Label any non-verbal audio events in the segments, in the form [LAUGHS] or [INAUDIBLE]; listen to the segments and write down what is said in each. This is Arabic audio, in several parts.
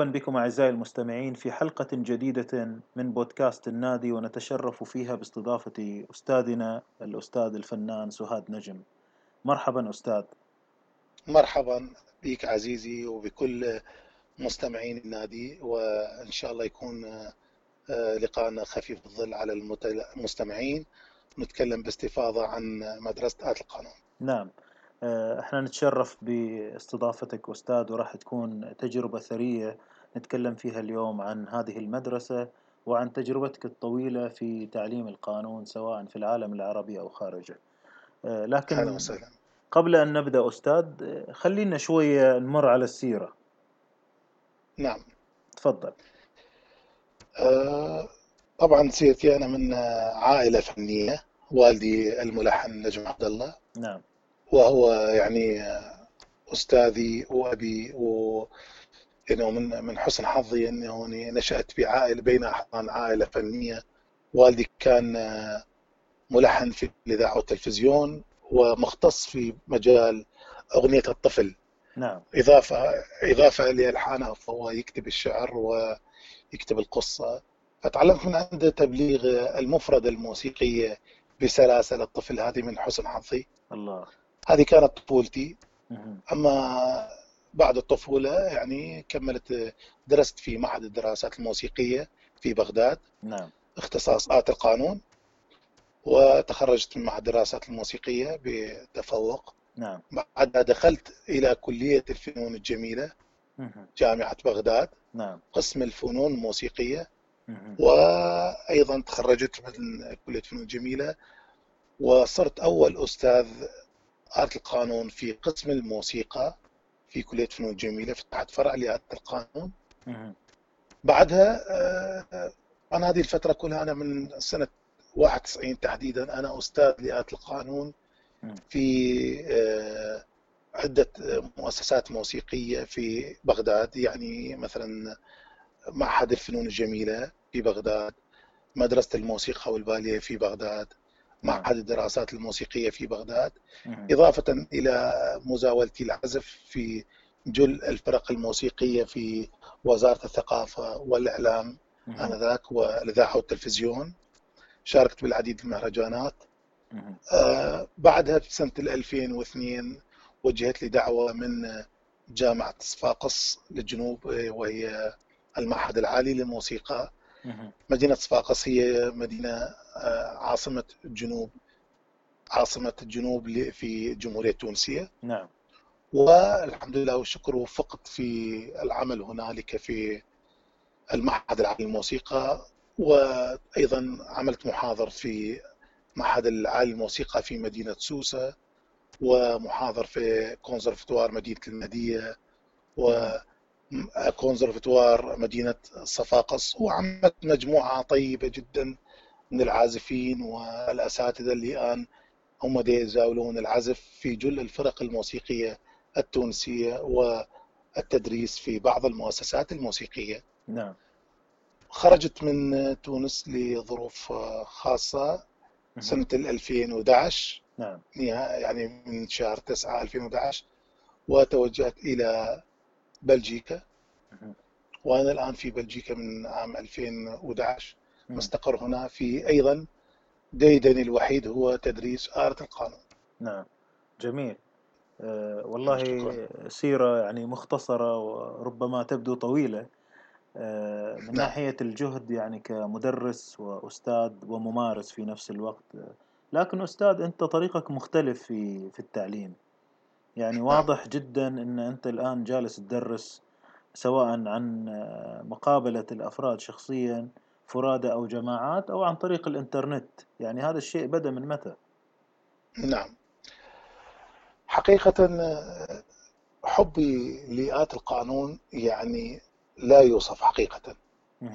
مرحبا بكم أعزائي المستمعين في حلقة جديدة من بودكاست النادي ونتشرف فيها باستضافة أستاذنا الأستاذ الفنان سهاد نجم. مرحبا أستاذ. مرحبا بك عزيزي وبكل مستمعين النادي وإن شاء الله يكون آه، لقاءنا خفيف الظل على المستمعين نتكلم باستفاضة عن مدرسة آت القانون. نعم. آه، إحنا نتشرف باستضافتك أستاذ وراح تكون تجربة ثرية نتكلم فيها اليوم عن هذه المدرسة وعن تجربتك الطويلة في تعليم القانون سواء في العالم العربي أو خارجه. آه، لكن قبل أن نبدأ أستاذ خلينا شوية نمر على السيرة. نعم. تفضل. أه طبعا سيرتي أنا من عائلة فنية والدي الملحن نجم عبد الله. نعم. وهو يعني أستاذي وأبي و يعني من من حسن حظي انه نشأت بعائلة بين أحضان عائلة فنية. والدي كان ملحن في الإذاعة والتلفزيون ومختص في مجال أغنية الطفل. نعم. إضافة إضافة لألحانه فهو يكتب الشعر ويكتب القصة. فتعلمت من عنده تبليغ المفردة الموسيقية بسلاسل الطفل هذه من حسن حظي. الله. هذه كانت طفولتي. أما بعد الطفولة يعني كملت درست في معهد الدراسات الموسيقية في بغداد. نعم. اختصاص آت القانون. وتخرجت من معهد الدراسات الموسيقية بتفوق. نعم. بعدها دخلت إلى كلية الفنون الجميلة جامعة بغداد. نعم. قسم الفنون الموسيقية. وأيضا تخرجت من كلية الفنون الجميلة وصرت أول أستاذ آلة القانون في قسم الموسيقى. في كلية فنون جميلة فتحت فرع لآلة القانون. بعدها آه، أنا هذه الفترة كلها أنا من سنة 91 تحديدا أنا أستاذ لآلة القانون في آه، عدة مؤسسات موسيقية في بغداد يعني مثلا معهد الفنون الجميلة في بغداد مدرسة الموسيقى والباليه في بغداد. معهد الدراسات الموسيقية في بغداد إضافة إلى مزاولتي العزف في جل الفرق الموسيقية في وزارة الثقافة والإعلام آنذاك والإذاعة والتلفزيون شاركت بالعديد من المهرجانات. آه بعدها في سنة 2002 وجهت لي دعوة من جامعة صفاقس للجنوب وهي المعهد العالي للموسيقى. مدينة صفاقس هي مدينة آه، عاصمة الجنوب عاصمة الجنوب في الجمهورية التونسية نعم. والحمد لله والشكر وفقت في العمل هنالك في المعهد العالي للموسيقى وأيضا عملت محاضر في معهد العالي للموسيقى في مدينة سوسة ومحاضر في كونسرفتوار مدينة المهدية و كونسرفتوار مدينة صفاقس وعملت مجموعة طيبة جدا من العازفين والأساتذة اللي الآن هم يزاولون العزف في جل الفرق الموسيقية التونسية والتدريس في بعض المؤسسات الموسيقية. نعم. خرجت من تونس لظروف خاصة سنة 2011 نعم. يعني من شهر 9 2011 وتوجهت إلى بلجيكا. وأنا الآن في بلجيكا من عام 2011 مستقر هنا في أيضا ديدني الوحيد هو تدريس آلة القانون. نعم. جميل. أه والله شكرا. سيرة يعني مختصرة وربما تبدو طويلة. أه من نعم. ناحية الجهد يعني كمدرس وأستاذ وممارس في نفس الوقت. لكن أستاذ أنت طريقك مختلف في في التعليم. يعني. واضح جدا أن أنت الآن جالس تدرس سواء عن مقابلة الأفراد شخصيا فرادى أو جماعات أو عن طريق الإنترنت يعني هذا الشيء بدأ من متى؟ نعم حقيقة حبي لآت القانون يعني لا يوصف حقيقة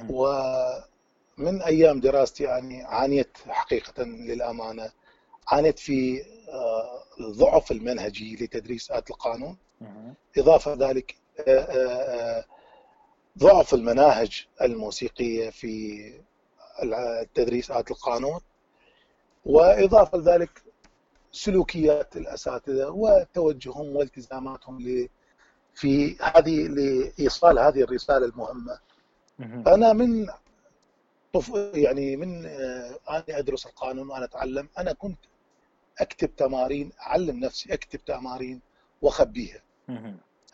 ومن أيام دراستي يعني عانيت حقيقة للأمانة عانيت في آه، الضعف المنهجي لتدريس آت القانون. إضافة ذلك آه، آه، ضعف المناهج الموسيقية في تدريس آلة القانون وإضافة لذلك سلوكيات الأساتذة وتوجههم والتزاماتهم في هذه لإيصال هذه الرسالة المهمة. أنا من يعني من أنا أدرس القانون وأنا أتعلم. أنا كنت أكتب تمارين أعلم نفسي أكتب تمارين وأخبيها.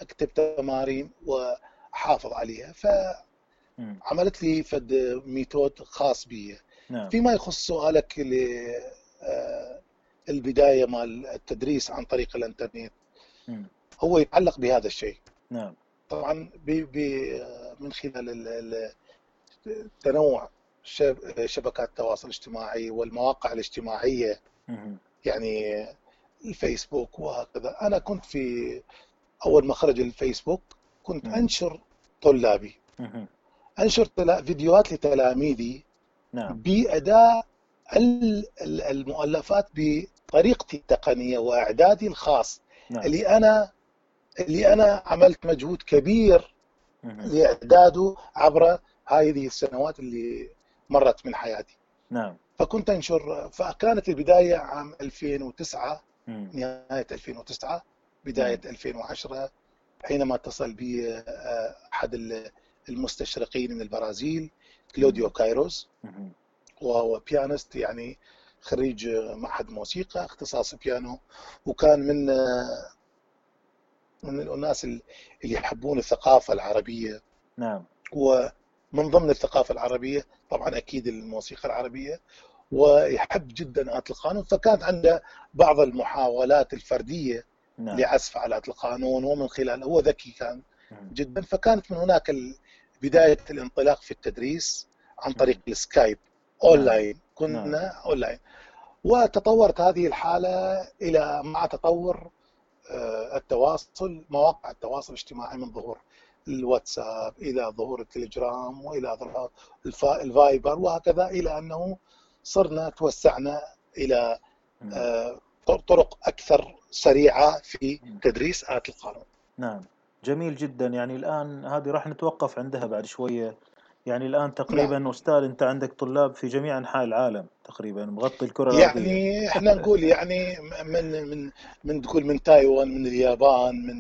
أكتب تمارين وأحافظ عليها. فعملت لي فد ميثود خاص بي. نعم. فيما يخص سؤالك البداية مال التدريس عن طريق الإنترنت. هو يتعلق بهذا الشيء. نعم. طبعا بي بي من خلال تنوع شبكات التواصل الاجتماعي والمواقع الاجتماعية. يعني الفيسبوك وهكذا. أنا كنت في أول ما خرج الفيسبوك كنت أنشر طلابي. أنشر فيديوهات لتلاميذي نعم. بأداء المؤلفات بطريقتي التقنية وإعدادي الخاص. نعم. اللي أنا اللي أنا عملت مجهود كبير لإعداده عبر هذه السنوات اللي مرت من حياتي. نعم. فكنت أنشر فكانت البداية عام 2009 نهاية 2009 بداية 2010 حينما اتصل بي آه، أحد المستشرقين من البرازيل كلوديو كايروس وهو pianist يعني خريج معهد موسيقى اختصاص بيانو وكان من من الناس اللي يحبون الثقافة العربية. نعم. ومن ضمن الثقافة العربية طبعا أكيد الموسيقى العربية ويحب جدا آلة القانون. فكانت عنده بعض المحاولات الفردية نعم. لعزف على آلة القانون ومن خلال هو ذكي كان جدا. فكانت من هناك بداية الانطلاق في التدريس عن طريق السكايب أونلاين. كنا نعم. أونلاين. وتطورت هذه الحالة إلى مع تطور آه، التواصل مواقع التواصل الاجتماعي من ظهور الواتساب إلى ظهور التليجرام وإلى ظهور الفايبر وهكذا إلى أنه صرنا توسعنا إلى آه، طرق أكثر سريعة في تدريس آلة القانون. نعم. جميل جدا. يعني الآن هذه راح نتوقف عندها بعد شوية. يعني الآن تقريبا نعم. أستاذ أنت عندك طلاب في جميع أنحاء العالم تقريبا مغطي الكرة الأرضية. يعني إحنا نقول يعني من من من تقول من تايوان من اليابان من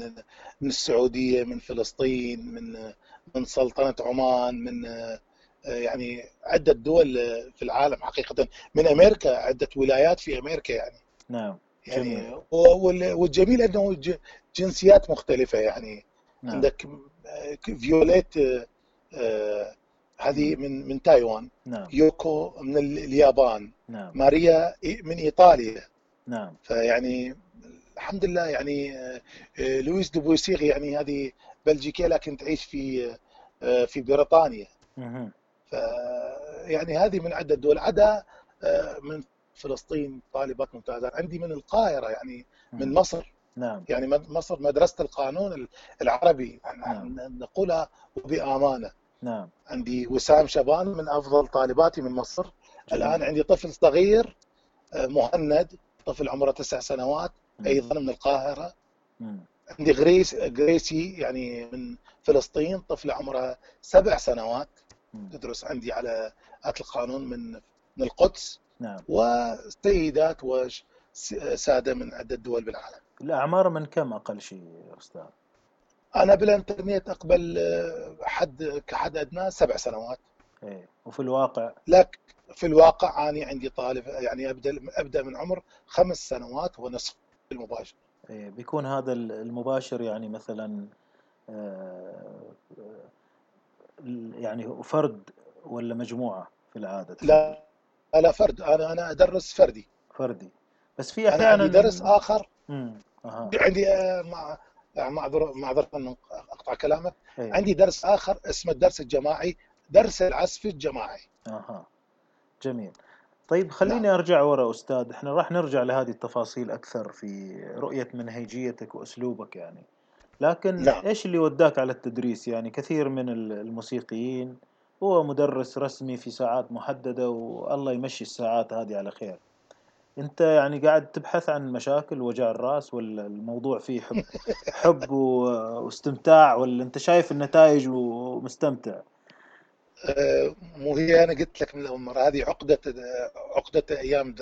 من السعودية من فلسطين من من سلطنة عمان من يعني عدة دول في العالم حقيقة. من أمريكا عدة ولايات في أمريكا يعني. نعم يعني جميل. والجميل أنه جنسيات مختلفة يعني. نعم. عندك فيوليت آه، هذه من من تايوان. نعم. يوكو من اليابان. نعم. ماريا من إيطاليا. نعم. فيعني الحمد لله يعني آه، آه، لويس دوبويسيغ يعني هذه بلجيكية لكن تعيش في آه، في بريطانيا. يعني هذه من عدة دول. عدا من فلسطين طالبات ممتازات عندي من القاهرة يعني من مصر. نعم. يعني مصر مدرسة القانون العربي. نعم. نقولها وبأمانة. نعم. عندي وسام شبان من أفضل طالباتي من مصر. جميل. الآن عندي طفل صغير آه، مهند. طفل عمره تسع سنوات. مم. أيضا من القاهرة. مم. عندي غريس غريسي يعني من فلسطين. طفله عمرها سبع سنوات. تدرس عندي على القانون من من القدس نعم. وسيدات وساده من عدة دول بالعالم. الأعمار من كم أقل شيء أستاذ؟ أنا بالانترنت أقبل آه، حد كحد أدنى سبع سنوات. إيه. وفي الواقع؟ لك في الواقع أنا عندي طالب يعني أبدأ أبدأ من عمر خمس سنوات ونصف المباشر إيه. بيكون هذا المباشر يعني مثلا آه، يعني فرد ولا مجموعة في العادة؟ لا لا فرد. أنا أنا أدرس فردي. فردي. بس في أحيانا عندي درس آخر. امم عندي آه، مع معذره معذره ان أقطع كلامك. أيه. عندي درس آخر اسمه الدرس الجماعي درس العزف الجماعي. أها. جميل. طيب خليني نعم. أرجع ورا أستاذ. إحنا راح نرجع لهذه التفاصيل أكثر في رؤية منهجيتك وأسلوبك يعني. لكن نعم. إيش اللي وداك على التدريس يعني كثير من الموسيقيين هو مدرس رسمي في ساعات محددة والله يمشي الساعات هذه على خير أنت يعني قاعد تبحث عن مشاكل وجع الرأس ولا الموضوع فيه حب حب واستمتاع ولا أنت شايف النتائج ومستمتع؟ أه، مو هي أنا قلت لك من اول مرة هذه عقدة عقدة أيام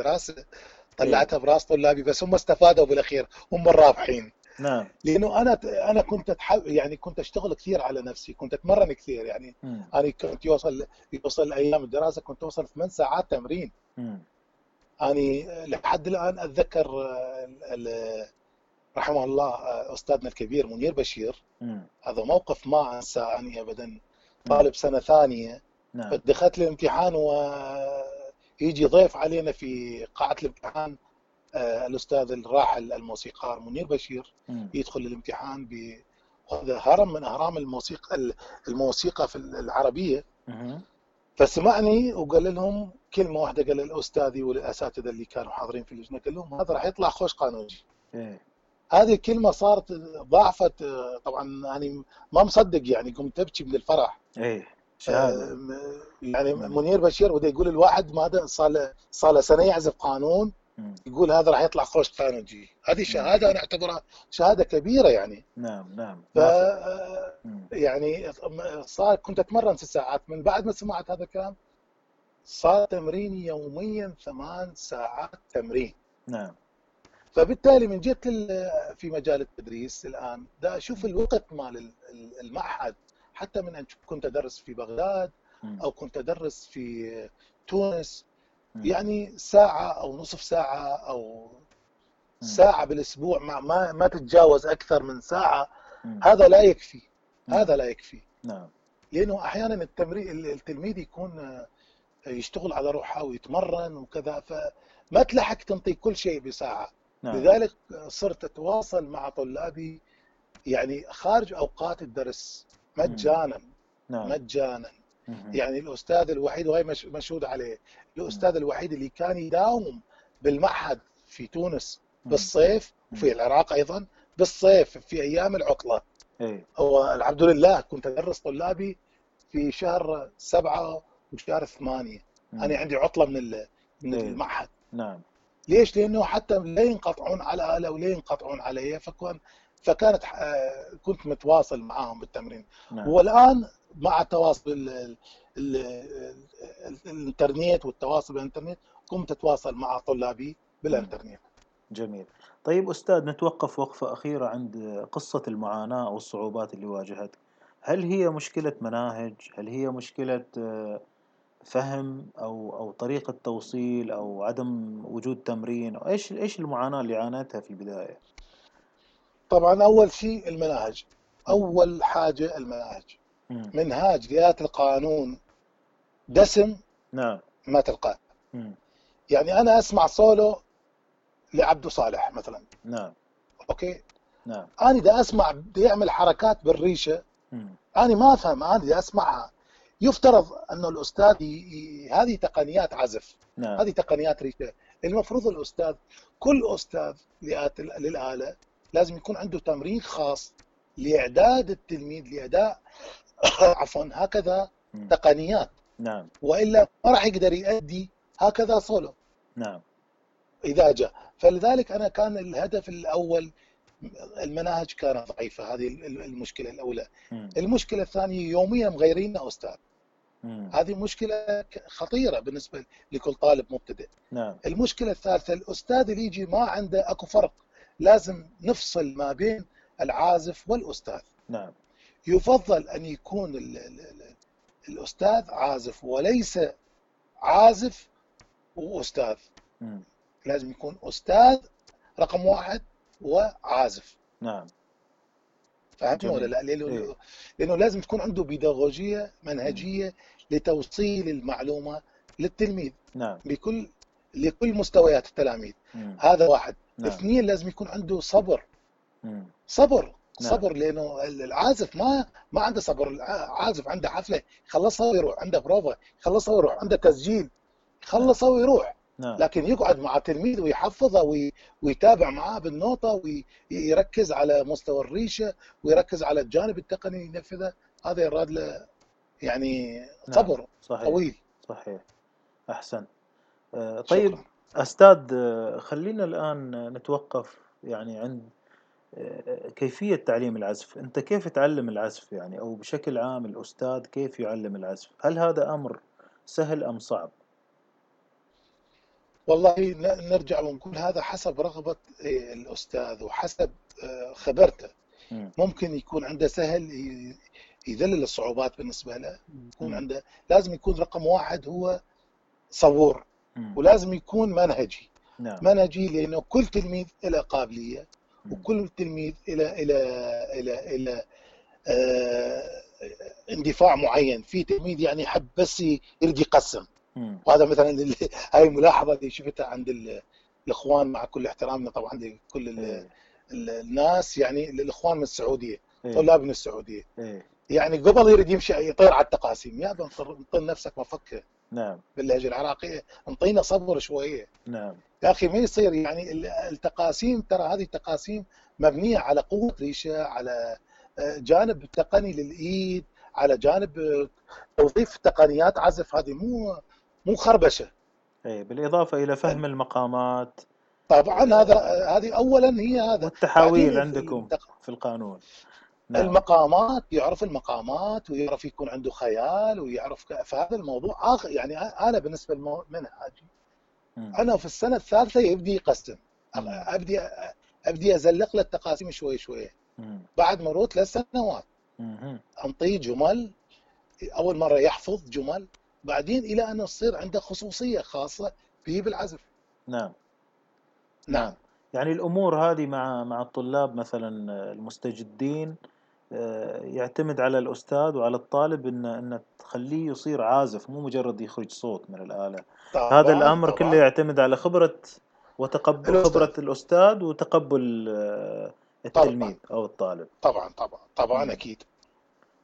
طلعتها إيه. براس طلابي بس هم استفادوا بالأخير هم الرابحين نعم. لأنه أنا أنا كنت أتحب يعني كنت أشتغل كثير على نفسي كنت أتمرن كثير يعني مم. أنا كنت يوصل يوصل أيام الدراسة كنت أوصل 8 ساعات تمرين. مم. أني لحد الآن أتذكر ال- رحمه الله أستاذنا الكبير منير بشير. مم. هذا موقف ما أنساه أني ابدا. طالب سنة ثانية. نعم. دخلت الامتحان ويجي ضيف علينا في قاعة الامتحان. الأستاذ الراحل الموسيقار منير بشير. يدخل الامتحان ب هذا هرم من أهرام الموسيقى الموسيقى في العربية. فسمعني وقال لهم كلمة واحدة قال للاستاذي والأساتذة اللي كانوا حاضرين في اللجنة قال لهم هذا راح يطلع خوش قانوني إيه هذه الكلمة صارت ضاعفت آه، طبعا يعني ما مصدق يعني قمت أبكي من الفرح شهادة آه، يعني. منير بشير بده يقول الواحد ما صار صار سنة يعزف قانون. يقول هذا راح يطلع خوش قانوني هذه شهادة أنا أعتبرها شهادة كبيرة يعني. نعم نعم. ف. يعني صار كنت أتمرن ست ساعات. من بعد ما سمعت هذا الكلام صار تمريني يوميا ثمان ساعات تمرين. نعم. فبالتالي من جيت في مجال التدريس الآن دا أشوف الوقت مال ال- ال- المعهد. حتى من أن كنت أدرس في بغداد. أو كنت أدرس في تونس. يعني ساعة أو نصف ساعة أو مم. ساعة بالأسبوع ما ما, ما تتجاوز أكثر من ساعة. مم. هذا لا يكفي. هذا لا يكفي. نعم. لأنه أحيانا التمرين التلميذ يكون آه، يشتغل على روحه ويتمرن وكذا فما تلحق تنطي كل شيء بساعة. نعم. لذلك صرت أتواصل مع طلابي يعني خارج أوقات الدرس مجانا. نعم. مجانا. يعني الأستاذ الوحيد وهي مش- مشهود عليه. الأستاذ الوحيد اللي كان يداوم بالمعهد في تونس. بالصيف وفي العراق أيضا بالصيف في أيام العطلة. إيه. هو الحمد لله كنت أدرس طلابي في شهر سبعة وشهر ثمانية. مم. أنا عندي عطلة من من إيه. المعهد. نعم. ليش؟ لأنه حتى لا ينقطعون على آلة ولا ينقطعون علي فكان فكانت آه، كنت متواصل معاهم بالتمرين. نعم. والآن مع تواصل ال- ال- ال- ال- الانترنت والتواصل بالانترنت قمت أتواصل مع طلابي بالانترنت. جميل. طيب أستاذ نتوقف وقفة أخيرة عند قصة المعاناة أو الصعوبات اللي واجهتك. هل هي مشكلة مناهج؟ هل هي مشكلة آه، فهم أو أو طريقة توصيل أو عدم وجود تمرين؟ أو إيش إيش المعاناة اللي عانيتها في البداية؟ طبعا أول شيء المناهج. أول حاجة المناهج. منهاج رياده القانون. دسم نعم. ما تلقاه. يعني أنا أسمع سولو لعبدو صالح مثلا. نعم. أوكي؟ نعم. أنا دا أسمع بده يعمل حركات بالريشة مم. أنا ما أفهم أنا دا أسمعها يفترض انه الأستاذ ي... ي... هذه تقنيات عزف. نعم. هذه تقنيات ريشة. المفروض الأستاذ كل أستاذ لآت- للآلة لازم يكون عنده تمرين خاص لإعداد التلميذ لاداء [COUGHS] عفوا هكذا. تقنيات. نعم. وإلا ما راح يقدر يؤدي هكذا سولو نعم. إذا جاء. فلذلك أنا كان الهدف الأول المناهج كانت ضعيفة هذه المشكلة الأولى. مم. المشكلة الثانية يوميا مغيرين أستاذ. مم. هذه مشكلة خطيرة بالنسبة لكل طالب مبتدئ. نعم. المشكلة الثالثة الأستاذ اللي يجي ما عنده أكو فرق. لازم نفصل ما بين العازف والأستاذ. نعم. يفضل أن يكون ال ال ال الأستاذ عازف وليس عازف وأستاذ مم. لازم يكون أستاذ رقم واحد وعازف نعم فهمتني. ولا لا؟ لأنه إيه. لأنه لازم تكون عنده بيداغوجيه منهجية لتوصيل المعلومة للتلميذ نعم بكل لكل مستويات التلاميذ مم. هذا واحد نعم اثنين لازم يكون عنده صبر مم. صبر نعم. صبر لأنه العازف ما ما عنده صبر. العازف عنده حفله يخلصها ويروح. عنده بروفا يخلصها ويروح. عنده تسجيل يخلصها ويروح. نعم. لكن يقعد مع تلميذ ويحفظه وي- ويتابع معاه بالنوطه ويركز على مستوى الريشة ويركز على الجانب التقني ينفذه. هذا يراد له يعني نعم. صبر صحيح. طويل. صحيح. أحسن. آه، طيب شكرا أستاذ آه، خلينا الآن نتوقف يعني عند كيفية تعليم العزف أنت كيف تعلم العزف يعني أو بشكل عام الأستاذ كيف يعلم العزف هل هذا أمر سهل أم صعب والله نرجع ونقول هذا حسب رغبة إيه، الأستاذ وحسب آه، خبرته مم. ممكن يكون عنده سهل يذلل الصعوبات بالنسبة له يكون. عنده لازم يكون رقم واحد هو صبور. ولازم يكون منهجي نعم منهجي لأنه كل تلميذ له قابلية مم. وكل تلميذ إلى إلى إلى إلى آه، اندفاع معين في تلميذ يعني يحب بس يريد يقسم. وهذا مثلا اللي [LAUGHS] هاي الملاحظة اللي شفتها عند ال- الإخوان مع كل احترامنا طبعا لكل إيه. ال- الناس يعني الإخوان من السعودية إيه. طلاب من السعودية إيه. يعني قبل يريد يمشي يطير على التقاسيم يا انطر نفسك مفكه نعم باللهجة العراقية انطينا صبر شوية نعم يا أخي ما يصير يعني ال- التقاسيم ترى هذه التقاسيم مبنية على قوة ريشة على آه، جانب تقني للإيد على جانب آه، توظيف تقنيات عزف. هذه مو مو خربشة. إيه. بالإضافة إلى فهم المقامات. طبعا هذا هذه اولا هي هذا. والتحاويل بعدين عندكم في القانون. نعم. المقامات يعرف المقامات ويعرف يكون عنده خيال ويعرف فهذا الموضوع آخر يعني أنا بالنسبة لمنهجي مم. أنا في السنة الثالثة يبدي يقسم. أبدي أبدي أزلق له التقاسيم شوي شوي. بعد مرور ثلاث سنوات. انطيه جمل أول مرة يحفظ جمل بعدين إلى أن تصير عنده خصوصية خاصة به بالعزف. نعم. نعم. يعني الأمور هذه مع مع الطلاب مثلا المستجدين يعتمد على الأستاذ وعلى الطالب إن إن تخليه يصير عازف مو مجرد يخرج صوت من الآلة. طبعا هذا الأمر طبعا. كله يعتمد على خبرة وتقبل الأستاذ. خبرة الأستاذ وتقبل آه، التلميذ أو الطالب. طبعا طبعا طبعا مم. أكيد.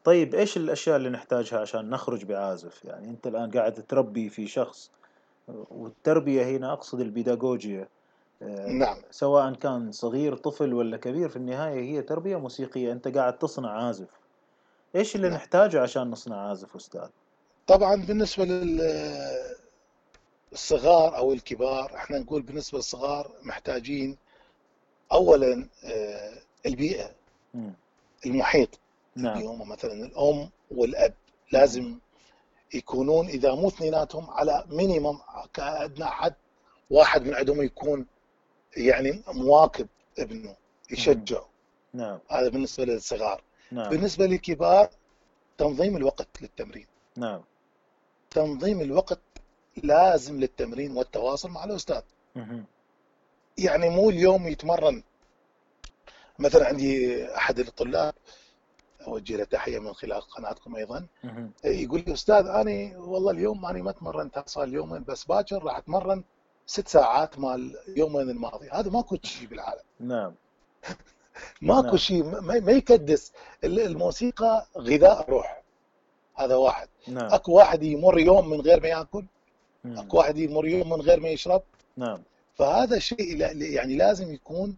طيب إيش الأشياء اللي نحتاجها عشان نخرج بعازف؟ يعني أنت الآن قاعد تربي في شخص والتربية هنا أقصد البيداغوجيا. آه، نعم. سواء كان صغير طفل ولا كبير في النهاية هي تربية موسيقية. أنت قاعد تصنع عازف. إيش اللي نعم. نحتاجه عشان نصنع عازف أستاذ؟ طبعا بالنسبة للصغار أو الكبار إحنا نقول بالنسبة للصغار محتاجين اولا آه، البيئة مم. المحيط. نعم. اليوم مثلا الأم والأب لازم يكونون إذا مو اثنيناتهم على مينيمم كأدنى حد واحد من عندهم يكون يعني مواكب ابنه يشجعه. نعم. هذا بالنسبة للصغار. نعم. بالنسبة للكبار تنظيم الوقت للتمرين. نعم. تنظيم الوقت لازم للتمرين والتواصل مع الأستاذ. مهم. يعني مو اليوم يتمرن. مثلا عندي أحد الطلاب أوجه له تحية من خلال قناتكم أيضا. مهم. يقول لي أستاذ أنا والله اليوم أنا ما تمرنت صار يومين بس باكر راح أتمرن ست ساعات مال يومين الماضي. هذا ماكو شيء بالعالم. نعم. [LAUGHS] ماكو نعم. شيء. ما يكدس. ال- الموسيقى غذاء الروح هذا واحد. نعم. أكو واحد يمر يوم من غير ما يأكل. مم. أكو واحد يمر يوم من غير ما يشرب. نعم. فهذا شيء يعني لازم يكون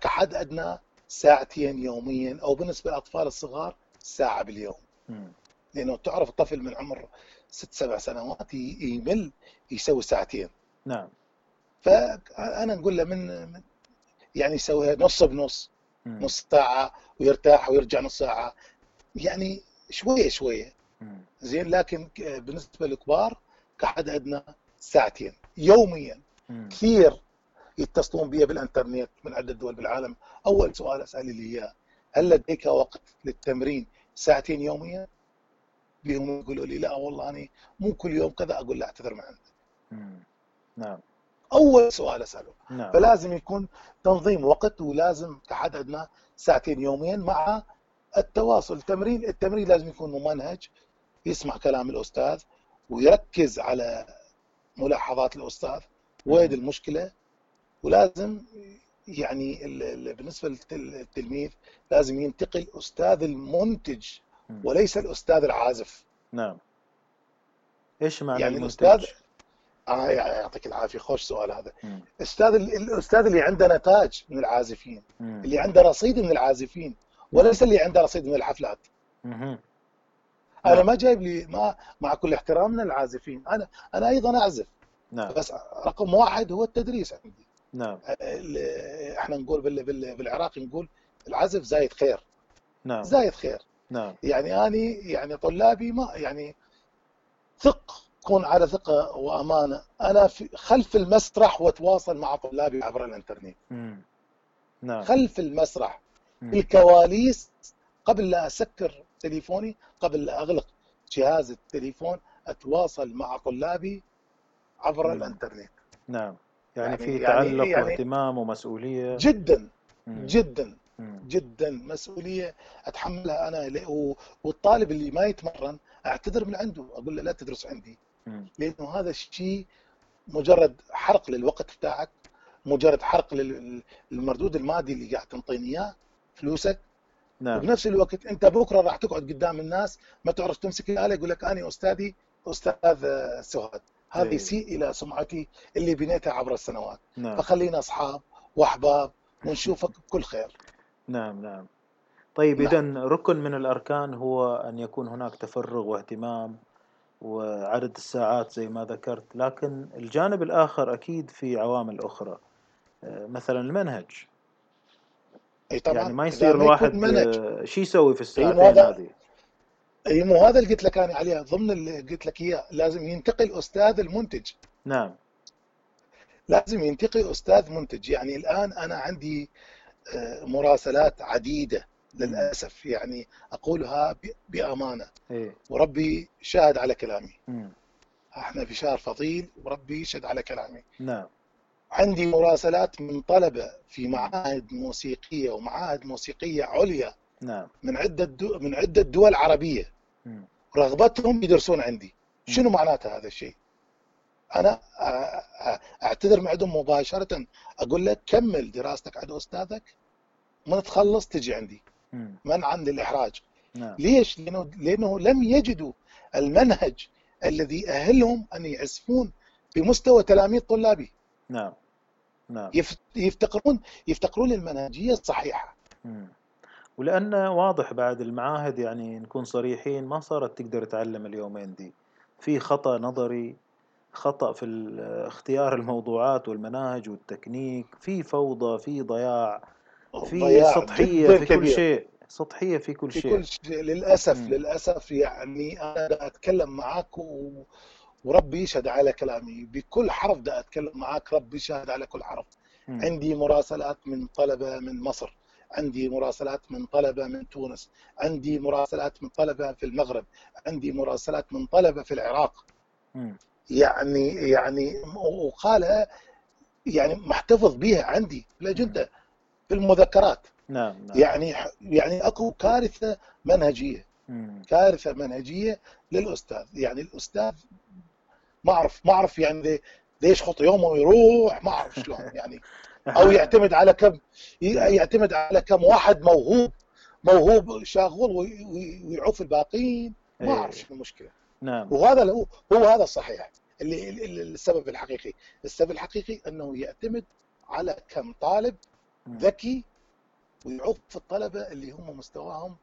كحد أدنى ساعتين يوميا أو بالنسبة للأطفال الصغار ساعة باليوم. مم. لأنه تعرف الطفل من عمر ست سبع سنوات يمل يسوي ساعتين نعم فأنا نقول له من يعني يسويها نص بنص مم. نص ساعة ويرتاح ويرجع نص ساعة يعني شوية شوية مم. زين لكن بالنسبة للكبار كحد ادنى ساعتين يوميا مم. كثير يتصلون بي بالإنترنت من عدة دول بالعالم أول سؤال أسأل اللي إياه هل لديك وقت للتمرين ساعتين يوميا؟ بيهم يقولوا لي لا والله أنا مو كل يوم كذا أقول لا أعتذر من عندك. نعم. أول سؤال أسأله. نعم. فلازم يكون تنظيم وقت ولازم كحد ادنى ساعتين يوميا مع التواصل. التمرين التمرين لازم يكون ممنهج يسمع كلام الأستاذ ويركز على ملاحظات الأستاذ وين المشكلة. ولازم يعني ال- ال- بالنسبة للتلميذ لازم ينتقل أستاذ المنتج. وليس الأستاذ العازف. نعم. إيش معنى يعني المنتج؟ الأستاذ- آه يعطيك العافية خوش سؤال هذا. مم. أستاذ الأستاذ اللي عنده نتاج من العازفين مم. اللي عنده رصيد من العازفين وليس اللي عنده رصيد من الحفلات. مهم. أنا نعم. ما جايب لي ما مع كل احترامنا للعازفين أنا أنا أيضا أعزف. نعم. بس رقم واحد هو التدريس عندي. نعم. ال- إحنا نقول بال- بال- بالعراق نقول العزف زايد خير. نعم. زايد خير. نعم يعني اني يعني طلابي ما يعني ثق كون على ثقة وأمانة أنا في خلف المسرح وأتواصل مع طلابي عبر الإنترنت مم. نعم. خلف المسرح في الكواليس قبل لا أسكر تليفوني قبل لا أغلق جهاز التليفون أتواصل مع طلابي عبر نعم. الإنترنت نعم يعني, يعني في يعني تعلق يعني واهتمام ومسؤولية جدا مم. جدا مم. جدا مسؤولية أتحملها أنا والطالب اللي ما يتمرن أعتذر من عنده أقول له لا تدرس عندي. لأنه هذا الشيء مجرد حرق للوقت بتاعك مجرد حرق للمردود المادي اللي قاعد تنطيني إياه فلوسك. نعم. وبنفس الوقت أنت بكرة راح تقعد قدام الناس ما تعرف تمسك الآلة يقول لك أنا أستاذي أستاذ سهاد هذا يسيء إلى سمعتي اللي بنيتها عبر السنوات. نعم. فخلينا أصحاب وأحباب ونشوفك بكل خير. نعم نعم. طيب نعم. اذا ركن من الأركان هو أن يكون هناك تفرغ واهتمام وعدد الساعات زي ما ذكرت لكن الجانب الآخر أكيد في عوامل أخرى. آه، مثلا المنهج. أي طبعا. يعني ما يصير الواحد آه، شو يسوي في الساعتين هذه؟ أي مو هذا اللي قلت لك أنا عليه ضمن اللي قلت لك إياه لازم ينتقي الاستاذ المنتج. نعم. لازم ينتقي أستاذ منتج. يعني الآن أنا عندي آه، مراسلات عديدة للأسف. يعني أقولها بأمانة. إيه؟ وربي شاهد على كلامي. إحنا في شهر فضيل وربي يشهد على كلامي. نعم. عندي مراسلات من طلبة في معاهد موسيقية ومعاهد موسيقية عليا نعم. من عدة دو من عدة دول عربية. رغبتهم يدرسون عندي. شنو معناته هذا الشيء؟ أنا أعتذر من عندهم مباشرة. أقول لك كمل دراستك عند أستاذك. من تخلص تجي عندي. منعا للاحراج نعم. ليش؟ لأنه لأنه لم يجدوا المنهج الذي يأهلهم أن يعزفون بمستوى تلاميذ طلابي. نعم. نعم. يفتقرون يفتقرون للمنهجيه الصحيحة. مم. ولأن واضح بعد المعاهد يعني نكون صريحين ما صارت تقدر تعلم اليومين دي. في خطأ نظري خطأ في اختيار الموضوعات والمناهج والتكنيك في فوضى في ضياع في سطحية في كل شيء سطحية في كل في شيء كل شيء للأسف م. للأسف يعني أنا أتكلم معاك و... وربي يشهد على كلامي بكل حرف دا أتكلم معاك ربي يشهد على كل حرف م. عندي مراسلات من طلبة من مصر عندي مراسلات من طلبة من تونس عندي مراسلات من طلبة في المغرب عندي مراسلات من طلبة في العراق م. يعني يعني وقال يعني محتفظ بها عندي لجدة في المذكرات نعم, نعم. يعني يعني أكو كارثة منهجية مم. كارثة منهجية للأستاذ يعني الأستاذ ما أعرف ما أعرف يعني ليش خط يومه يروح ما أعرف شلون يعني أو [LAUGHS] يعتمد على كم يعتمد على كم واحد موهوب موهوب شاغول ويعوف الباقيين ما إيه. أعرف شنو المشكلة نعم. وهذا هو هذا الصحيح. اللي السبب الحقيقي. السبب الحقيقي أنه يعتمد على كم طالب ذكي ويعوف الطلبة اللي هم مستواهم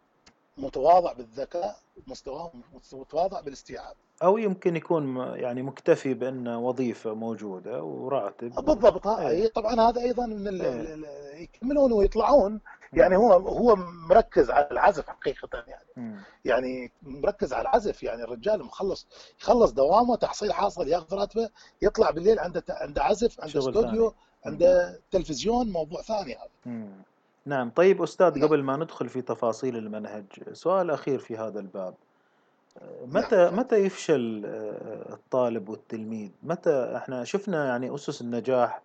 متواضع بالذكاء مستواهم متواضع بالاستيعاب. أو يمكن يكون يعني مكتفي بأن وظيفة موجودة وراتب. بالضبط. إيه. طبعا هذا أيضا من إيه. يكملون ويطلعون. يعني هو هو مركز على العزف حقيقة يعني. م. يعني مركز على العزف يعني الرجال مخلص يخلص دوامه تحصيل حاصل ياخذ راتبه يطلع بالليل عنده عنده عزف عنده استوديو عنده تلفزيون موضوع ثاني هذا. نعم. طيب أستاذ نعم. قبل ما ندخل في تفاصيل المنهج سؤال أخير في هذا الباب. متى نعم. متى يفشل آه، الطالب والتلميذ؟ متى إحنا شفنا يعني أسس النجاح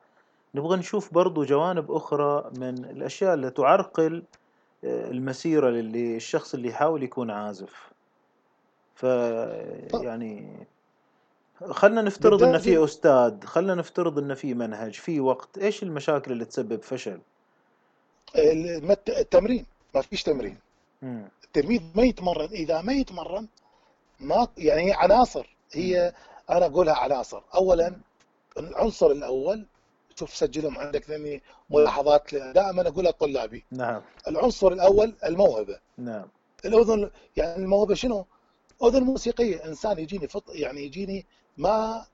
نبغى نشوف برضو جوانب أخرى من الأشياء اللي تعرقل آه، المسيرة اللي الشخص اللي يحاول يكون عازف. ف يعني خلنا نفترض ان في أستاذ خلنا نفترض ان في منهج في وقت إيش المشاكل اللي تسبب فشل؟ التمرين ما فيش تمرين. التلميذ ما يتمرن إذا ما يتمرن ما يعني هي عناصر هي أنا أقولها عناصر. اولا العنصر الأول شوف سجلهم عندك لاني ملاحظات. دائما اقولها طلابي نعم. العنصر الأول الموهبة. نعم. الأذن يعني الموهبة شنو؟ أذن موسيقية. إنسان يجيني فط يعني يجيني ما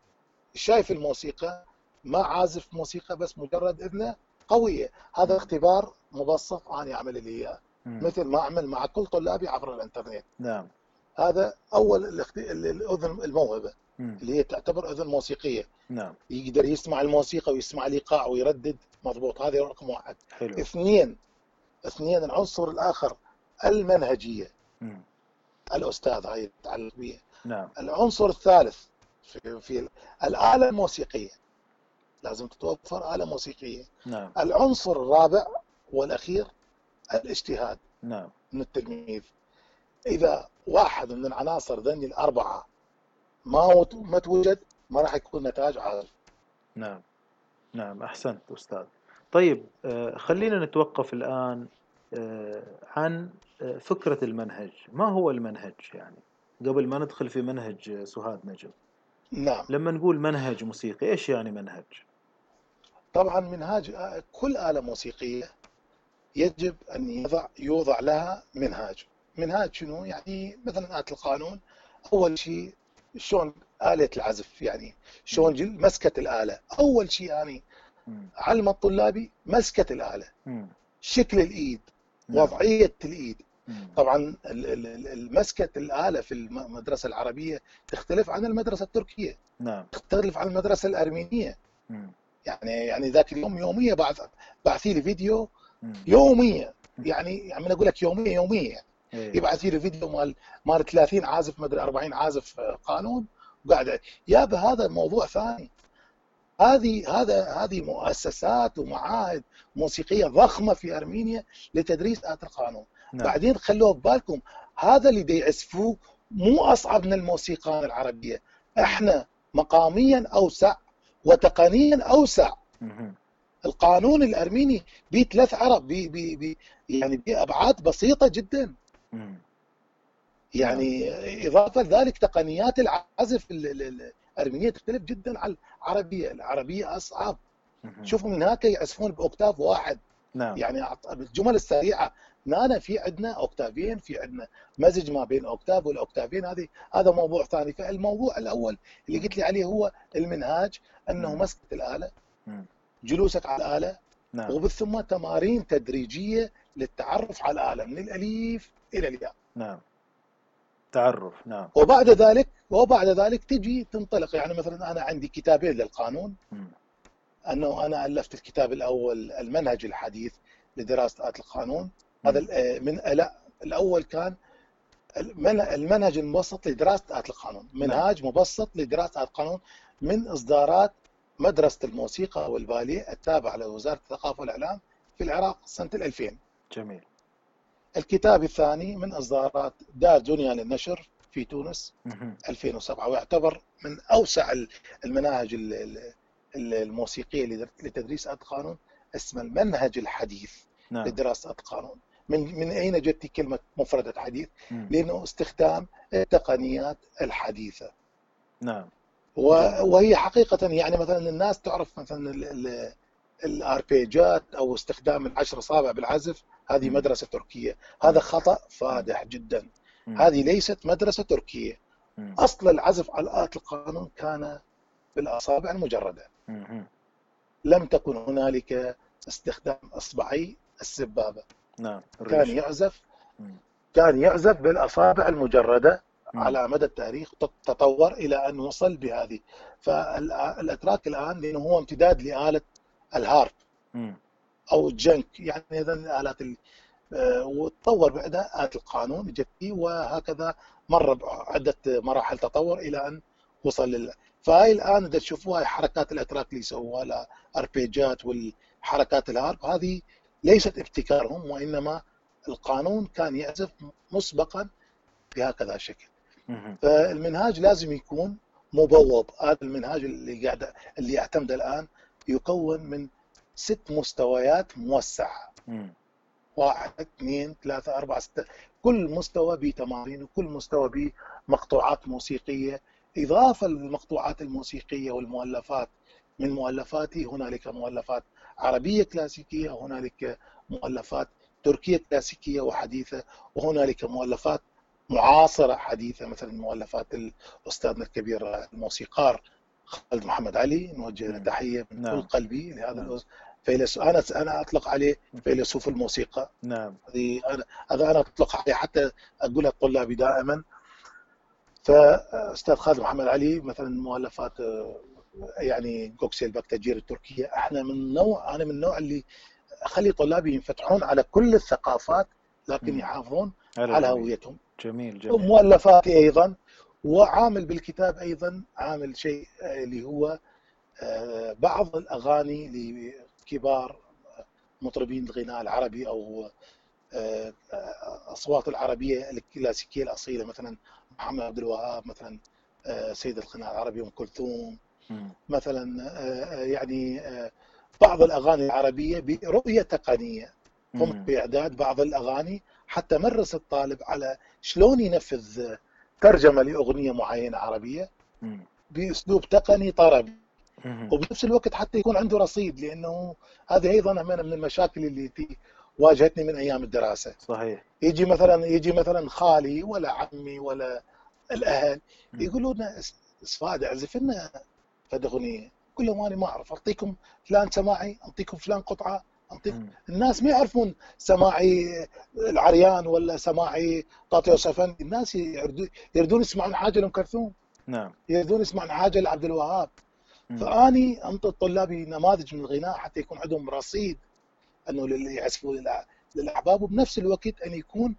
شايف الموسيقى ما عازف موسيقى بس مجرد إذنه قوية. هذا اختبار مبسط أنا أعمل لي إياه. مثل ما أعمل مع كل طلابي عبر الإنترنت. نعم. هذا أول الاخت... الأذن الموهبة. اللي هي تعتبر أذن موسيقية. نعم. يقدر يسمع الموسيقى ويسمع الايقاع ويردد. مضبوط. هذا رقم واحد. حلو. اثنين اثنين العنصر الآخر المنهجية. مم. الأستاذ هاي يتعلق بها نعم. العنصر الثالث في, في الآلة الموسيقية. لازم تتوفر آلة موسيقية. نعم. العنصر الرابع والأخير الاجتهاد نعم. من التلميذ. إذا واحد من العناصر ذني الأربعة ما وت- ما توجد ما راح يكون نتاج عادل. نعم. نعم أحسنت أستاذ. طيب آه، خلينا نتوقف الآن آه، عن آه، فكرة المنهج. ما هو المنهج يعني؟ قبل ما ندخل في منهج سهاد نجم. نعم. لما نقول منهج موسيقي إيش يعني منهج؟ طبعا منهاج كل آلة موسيقية يجب أن يضع يوضع لها منهاج. منهاج شنو؟ يعني مثلا آلة القانون أول شيء شلون آلة العزف يعني شلون مسكة الآلة أول شيء يعني. علم الطلابي مسكة الآلة. شكل الإيد نعم. وضعية الإيد. طبعا المسكة الآلة في المدرسة العربية تختلف عن المدرسة التركية نعم تختلف عن المدرسة الأرمينية. يعني يعني ذاك اليوم يومية بعث بعثي لي فيديو. يومية يعني يعني من أقول لك يومية يومية إيه. يبعث لي فيديو مال مال 30 عازف مدري 40 عازف آه، قانون وقاعد يابا هذا موضوع ثاني هذه هذا هذه مؤسسات ومعاهد موسيقية ضخمة في أرمينيا لتدريس آلة القانون نعم. بعدين خلوه ببالكم هذا اللي يعزفوه مو أصعب من الموسيقى العربية إحنا مقاميا أوسع وتقنيا أوسع. القانون الأرميني بيه ثلاث عرب بي بي بي يعني بابعاد بسيطة جدا. يعني إضافة لذلك تقنيات العزف ال- ال- الأرمينية تختلف جدا عن العربية، العربية أصعب،. شوفوا من هناك يعزفون ب octave واحد، نعم. يعني بالجمل السريعة. هنا في عندنا octave ين في عندنا مزج ما بين octave وال octave ين. هذه هذا موضوع ثاني، فالموضوع الأول اللي قلت لي عليه هو المنهاج أنه. مسكة الآلة. جلوسك على الآلة نعم. وبالثم تمارين تدريجية للتعرف على الآلة. من الأليف إلى الياء. نعم. تعرف نعم. وبعد ذلك وبعد ذلك تجي تنطلق يعني مثلا أنا عندي كتابين للقانون. مم. أنه أنا ألفت الكتاب الأول المنهج الحديث لدراسة آلة القانون. هذا ال- آه، من لا الأول كان المن- المنهج المبسط لدراسة آلة القانون. منهاج مبسط لدراسة آلة القانون من إصدارات مدرسة الموسيقى والباليه التابعة لوزارة الثقافة والإعلام في العراق سنة 2000 جميل. الكتاب الثاني من أصدارات دار دنيا للنشر في تونس مهم. 2007 ويعتبر من أوسع ال- المناهج ال- ال- ال- الموسيقية لدر- لتدريس القانون اسمه المنهج الحديث نعم لدراسة آلة القانون من من أين جت كلمة مفردة حديث؟ مم. لأنه استخدام التقنيات الحديثة نعم و- وهي حقيقة يعني مثلا الناس تعرف مثلا ال- ال- الاربيجات أو استخدام العشر اصابع بالعزف هذه مم. مدرسة تركية هذا خطأ فادح جدا. هذه ليست مدرسة تركية مم. أصل العزف على آلة القانون كان بالأصابع المجردة مهم. لم تكن هنالك استخدام أصبعي السبابة نعم كان يعزف. كان يعزف بالأصابع المجردة مم. على مدى التاريخ تطور إلى أن وصل بهذه فالاتراك الآن لأنه هو امتداد لآلة الهارب. أو الجنك يعني إذا الالات ال- آه، وتطور بعدها آلة القانون جت فيه وهكذا مر بعدة مراحل تطور إلى أن وصل لل فهاي الآن إذا تشوفوها هاي حركات الأتراك اللي يسووها الأربيجات والحركات الهارب هذه ليست ابتكارهم وإنما القانون كان يعزف مسبقا بهكذا شكل. فالمنهاج لازم يكون مبوب هذا المنهاج اللي قاعد اللي يعتمد الآن يكون من ست مستويات موسعة مم. واحد اثنين ثلاثة أربعة ستة كل مستوى بتمارين وكل مستوى بمقطوعات موسيقية إضافة للمقطوعات الموسيقية والمؤلفات من مؤلفاتي هنالك مؤلفات عربية كلاسيكية وهنالك مؤلفات تركية كلاسيكية وحديثة وهنالك مؤلفات معاصرة حديثة مثل مؤلفات أستاذنا الكبير الموسيقار خالد محمد علي نوجه له. تحية من نعم. كل قلبي لهذا نعم. فيلسوف أنا أنا أطلق عليه فيلسوف الموسيقى. نعم. هذه أنا هذا أنا أطلق عليه. حتى اقولها لطلابي دائما فاستاذ خالد محمد علي مثلا مؤلفات آه، يعني جوكسيل بكتجير التركية إحنا من نوع أنا من النوع اللي أخلي طلابي ينفتحون على كل الثقافات لكن. يحافظون على. هويتهم. جميل جميل. ومؤلفاتي أيضا وعامل بالكتاب أيضا عامل شيء آه، اللي هو آه، بعض الأغاني لكبار مطربين الغناء العربي أو آه، أصوات العربية الكلاسيكية الأصيلة مثلا محمد عبد الوهاب مثلا آه، سيد الغناء العربي أم كلثوم. مثلا آه، يعني بعض الأغاني العربية برؤية تقنية قمت. باعداد بعض الأغاني حتى مرس الطالب على شلون ينفذ ترجمة لأغنية معينة عربية. بأسلوب تقني طربي. وبنفس الوقت حتى يكون عنده رصيد لأنه هذه أيضا من المشاكل اللي واجهتني من أيام الدراسة. صحيح. يجي مثلا يجي مثلا خالي ولا عمي ولا الأهل. يقولوا لنا أسفاد أعزف لنا فد أغنية. كل لهم أنا ما أعرف أعطيكم فلان سماعي أعطيكم فلان قطعة اعطيكم. الناس ما يعرفون سماعي العريان ولا سماعي طاطي يوسفندي الناس يردون يسمعون حاجة لأم كلثوم. نعم. يردون يسمعون حاجة لعبد الوهاب. فأني أنطي طلابي نماذج من الغناء حتى يكون عندهم رصيد أنه يعزفوا للأحباب وبنفس الوقت أن يكون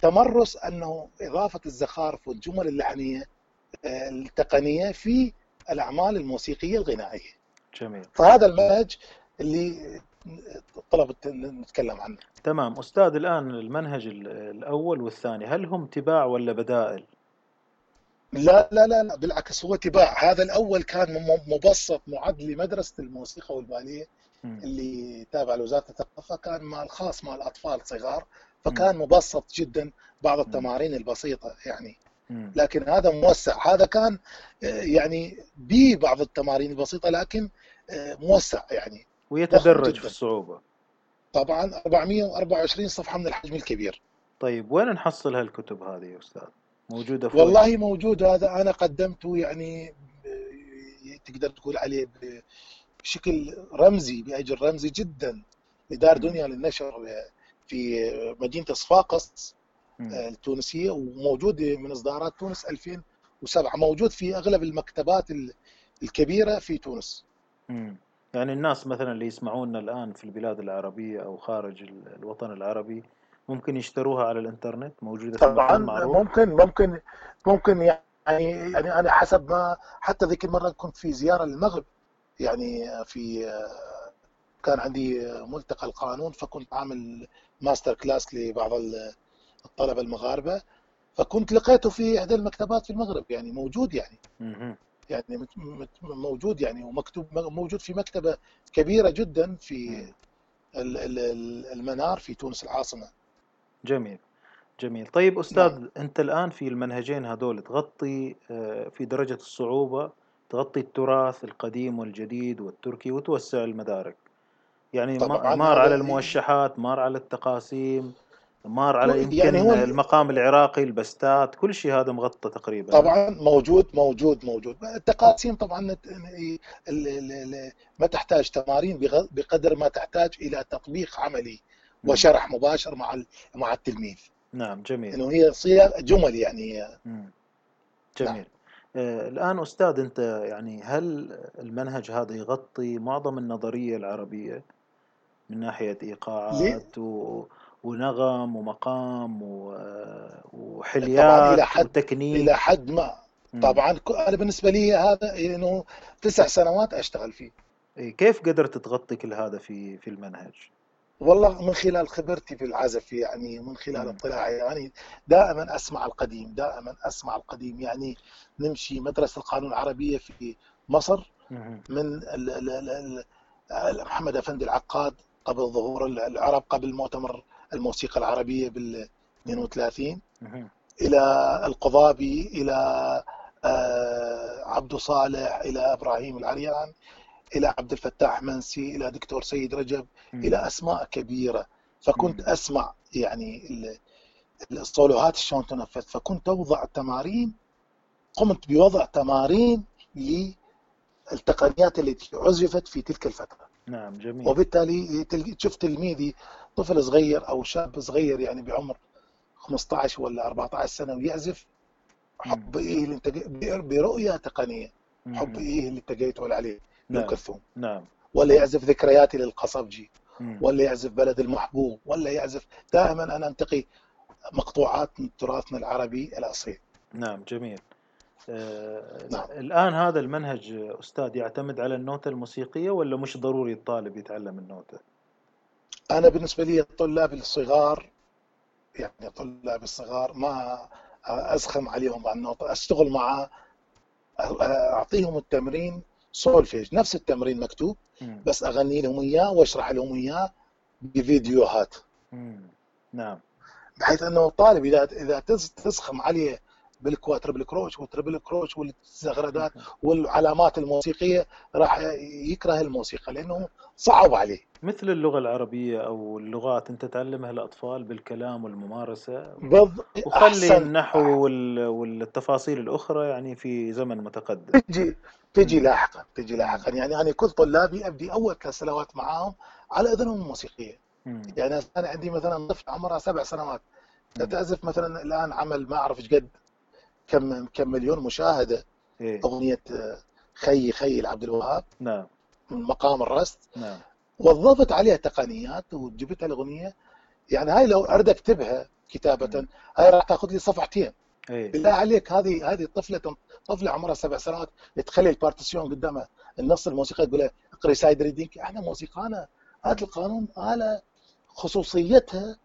تمرس أنه إضافة الزخارف والجمل اللحنية آه، التقنية في الأعمال الموسيقية الغنائية. جميل. فهذا المنهج اللي طلبت إن نتكلم عنه. تمام. أستاذ الآن المنهج ال- الأول والثاني هل هم تباع ولا بدائل؟ لا لا لا لا بالعكس هو تباع هذا الأول كان مبسط معد لمدرسة الموسيقى والباليه. اللي تابع لوزارة الثقافة كان مال خاص مال اطفال صغار فكان مبسط جدا بعض التمارين البسيطة يعني. لكن هذا موسع هذا كان آه، يعني ببعض التمارين البسيطة لكن آه، موسع يعني ويتدرج. في الصعوبة طبعا 424 صفحة من الحجم الكبير طيب وين نحصل هالكتب هذه يا أستاذ؟ موجودة في والله موجود هذا أنا قدمته يعني ب- تقدر تقول عليه بشكل رمزي باجر رمزي جدا لدار. دنيا للنشر في مدينة صفاقس مم. التونسية وموجود من إصدارات تونس 2007 موجود في أغلب المكتبات ال- الكبيرة في تونس مم. يعني الناس مثلا اللي يسمعونا الآن في البلاد العربية أو خارج ال- الوطن العربي ممكن يشتروها على الإنترنت موجودة في طبعا ممكن ممكن ممكن يعني يعني أنا حسب ما حتى ذيك المرة كنت في زيارة للمغرب. يعني في كان عندي ملتقى القانون فكنت عامل master class لبعض الطلبة المغاربة. فكنت لقيته في إحدى المكتبات في المغرب يعني موجود يعني. يعني موجود يعني ومكتوب موجود في مكتبة كبيرة جدا في المنار في تونس العاصمة. جميل. جميل. طيب أستاذ نعم. أنت الآن في المنهجين هذول تغطي آه، في درجة الصعوبة تغطي التراث القديم والجديد والتركي وتوسع المدارك. يعني ما- طبعا. مار على هذا الموشحات مار على التقاسيم مار على يعني يمكن هو المقام العراقي البستات كل شيء هذا مغطى تقريبا. طبعا موجود موجود موجود. التقاسيم طبعا نت- ال- ال- ال- ما تحتاج تمارين بغ- بقدر ما تحتاج إلى تطبيق عملي. وشرح مباشر مع مع التلميذ نعم جميل إنه هي صيغ جمل يعني مم. نعم جميل آه، الآن أستاذ أنت يعني هل المنهج هذا يغطي معظم النظرية العربية من ناحية؟ إيقاعات و... ونغم ومقام و... وحليات إلى حد وتكنيك إلى حد ما. طبعا أنا بالنسبة لي هذا إنه تسع سنوات أشتغل فيه إيه، كيف قدرت تغطي كل هذا في في المنهج؟ والله من خلال خبرتي في العزف يعني من خلال. اطلاعي يعني دائما أسمع القديم دائما أسمع القديم يعني نمشي مدرسة القانون العربية في مصر. من محمد أفندي العقاد قبل ظهور العرب قبل مؤتمر الموسيقى العربية بال 32 مهم. إلى القضابي إلى آه، عبد صالح إلى إبراهيم العريان إلى عبد الفتاح منسي إلى دكتور سيد رجب إلى مم. أسماء كبيرة. فكنت مم. أسمع يعني ال- الصولوهات شلون تنفذ فكنت أوضع تمارين قمت بوضع تمارين للتقنيات التي عزفت في تلك الفترة. نعم جميل. وبالتالي شفت تلميذي طفل صغير أو شاب صغير يعني بعمر 15 ولا 14 سنة ويعزف حب إيه برؤية تقنية. حب إيه اللي انت تقول عليه نعم نعم ولا يعزف ذكرياتي للقصبجي. ولا يعزف بلد المحبوب ولا يعزف دائما أنا أنتقي مقطوعات من تراثنا العربي الاصيل نعم جميل آه نعم. الآن هذا المنهج أستاذ يعتمد على النوتة الموسيقية ولا مش ضروري الطالب يتعلم النوتة؟ أنا بالنسبة لي الطلاب الصغار يعني الطلاب الصغار ما اسخم عليهم على النوتة أشتغل معاه أعطيهم التمرين سولفيج نفس التمرين مكتوب. بس أغني لهم إياه وأشرح لهم إياه بفيديوهات. نعم بحيث إنه الطالب اذا إذا تس- تسخم عليه بالكواتربل كروش والتربل كروش والزغردات والعلامات الموسيقية راح يكره الموسيقى لأنه صعب عليه. مثل اللغة العربية أو اللغات أنت تعلمها الأطفال بالكلام والممارسة. بالض... وخلي النحو وال- والتفاصيل الأخرى يعني في زمن متقدم. تجي تجي. لاحقا تجي لاحقا. يعني أنا كل طلابي ابدي أول ثلاث سنوات معاهم على إذنهم الموسيقيه مم. يعني أنا عندي مثلا طفل عمرها سبع سنوات. تعزف مثلا الآن عمل ما أعرف إيش قد. كم كم مليون مشاهدة إيه. أغنية خيي خيي لعبد الوهاب. نعم. من مقام الرست. نعم. وظفت عليها تقنيات وجبتها الأغنية. يعني هاي لو اريد اكتبها مم. كتابه هاي راح تاخذ لي صفحتين. إيه. بالله عليك هذه هذه طفلة طفلة عمرها سبع سنوات تخلي ال partition قدامها النص الموسيقى تقول لها اقري sight reading إحنا موسيقانا آلة القانون آلة خصوصيتها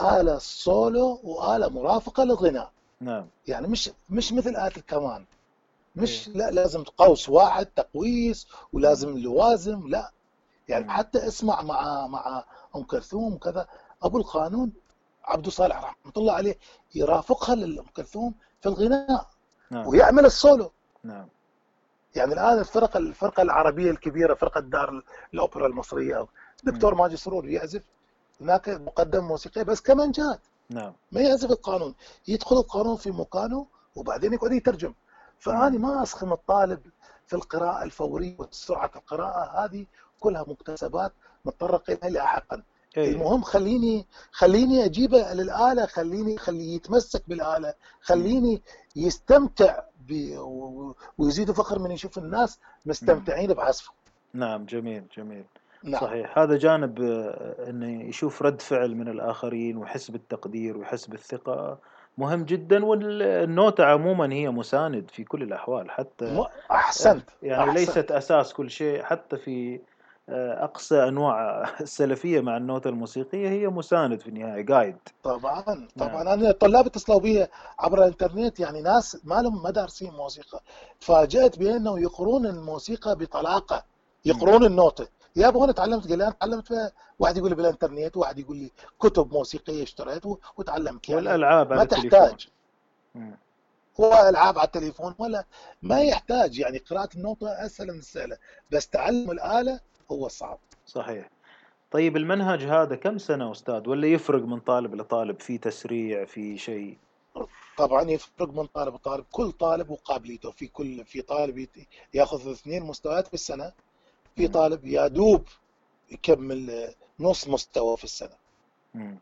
آلة سولو وآلة مرافقة للغناء. نعم. يعني مش مش مثل آلة الكمان. مش إيه. لا لازم قوس واحد تقويس. ولازم لوازم لا. يعني. حتى اسمع مع مع أم كلثوم وكذا. أبو القانون عبد صالح رحمة الله عليه يرافقها لأم كلثوم في الغناء نعم. ويعمل السولو. نعم. يعني الآن الفرق الفرقة العربية الكبيرة فرقة دار الأوبرا المصرية. دكتور ماجد سرور يعزف هناك مقدم موسيقي بس كمانجات نعم ما يعزف القانون يدخل القانون في مكانه وبعدين يقعد يترجم فأنا. ما أسخم الطالب في القراءة الفورية وسرعة القراءة هذه كلها مكتسبات نتطرق إليها لاحقا إيه المهم خليني خليني أجيبه للآلة خليني خليه يتمسك بالآلة. خليني يستمتع ويزيد فخر من يشوف الناس. مستمتعين بعزفه نعم جميل جميل نعم. صحيح. هذا جانب آه، إنه يشوف رد فعل من الآخرين ويحس بالتقدير ويحس بالثقة مهم جدا والنوتة عموما هي مساند في كل الأحوال حتى م... آه، يعني أحسنت. ليست أساس كل شيء حتى في آه، أقصى أنواع [LAUGHS] السلفية مع النوتة الموسيقية هي مساند في النهاية جايد طبعا نعم. طبعا أنا الطلاب اتصلوا بي عبر الإنترنت يعني ناس ما لهم ما دارسين موسيقى. تفاجأت بأنه يقرون الموسيقى بطلاقة. يقرون النوتة. يا أبو أنا تعلمت قال لي أنا تعلمت فيها. واحد يقول لي بالإنترنت واحد يقول لي كتب موسيقية اشتريت وتعلمت يعني. والألعاب ما تحتاج. مم. هو ألعاب على التليفون ولا ما يحتاج يعني. قراءة النوتة أسهل من السهلة بس تعلم الآلة هو الصعب. صحيح. طيب المنهج هذا كم سنة أستاذ؟ ولا يفرق من طالب لطالب؟ في تسريع في شيء؟ طبعا يفرق من طالب لطالب. كل طالب وقابليته. في كل في طالب يأخذ اثنين مستويات في السنة. في. طالب يا دوب يكمل نص مستوى في السنة. مم.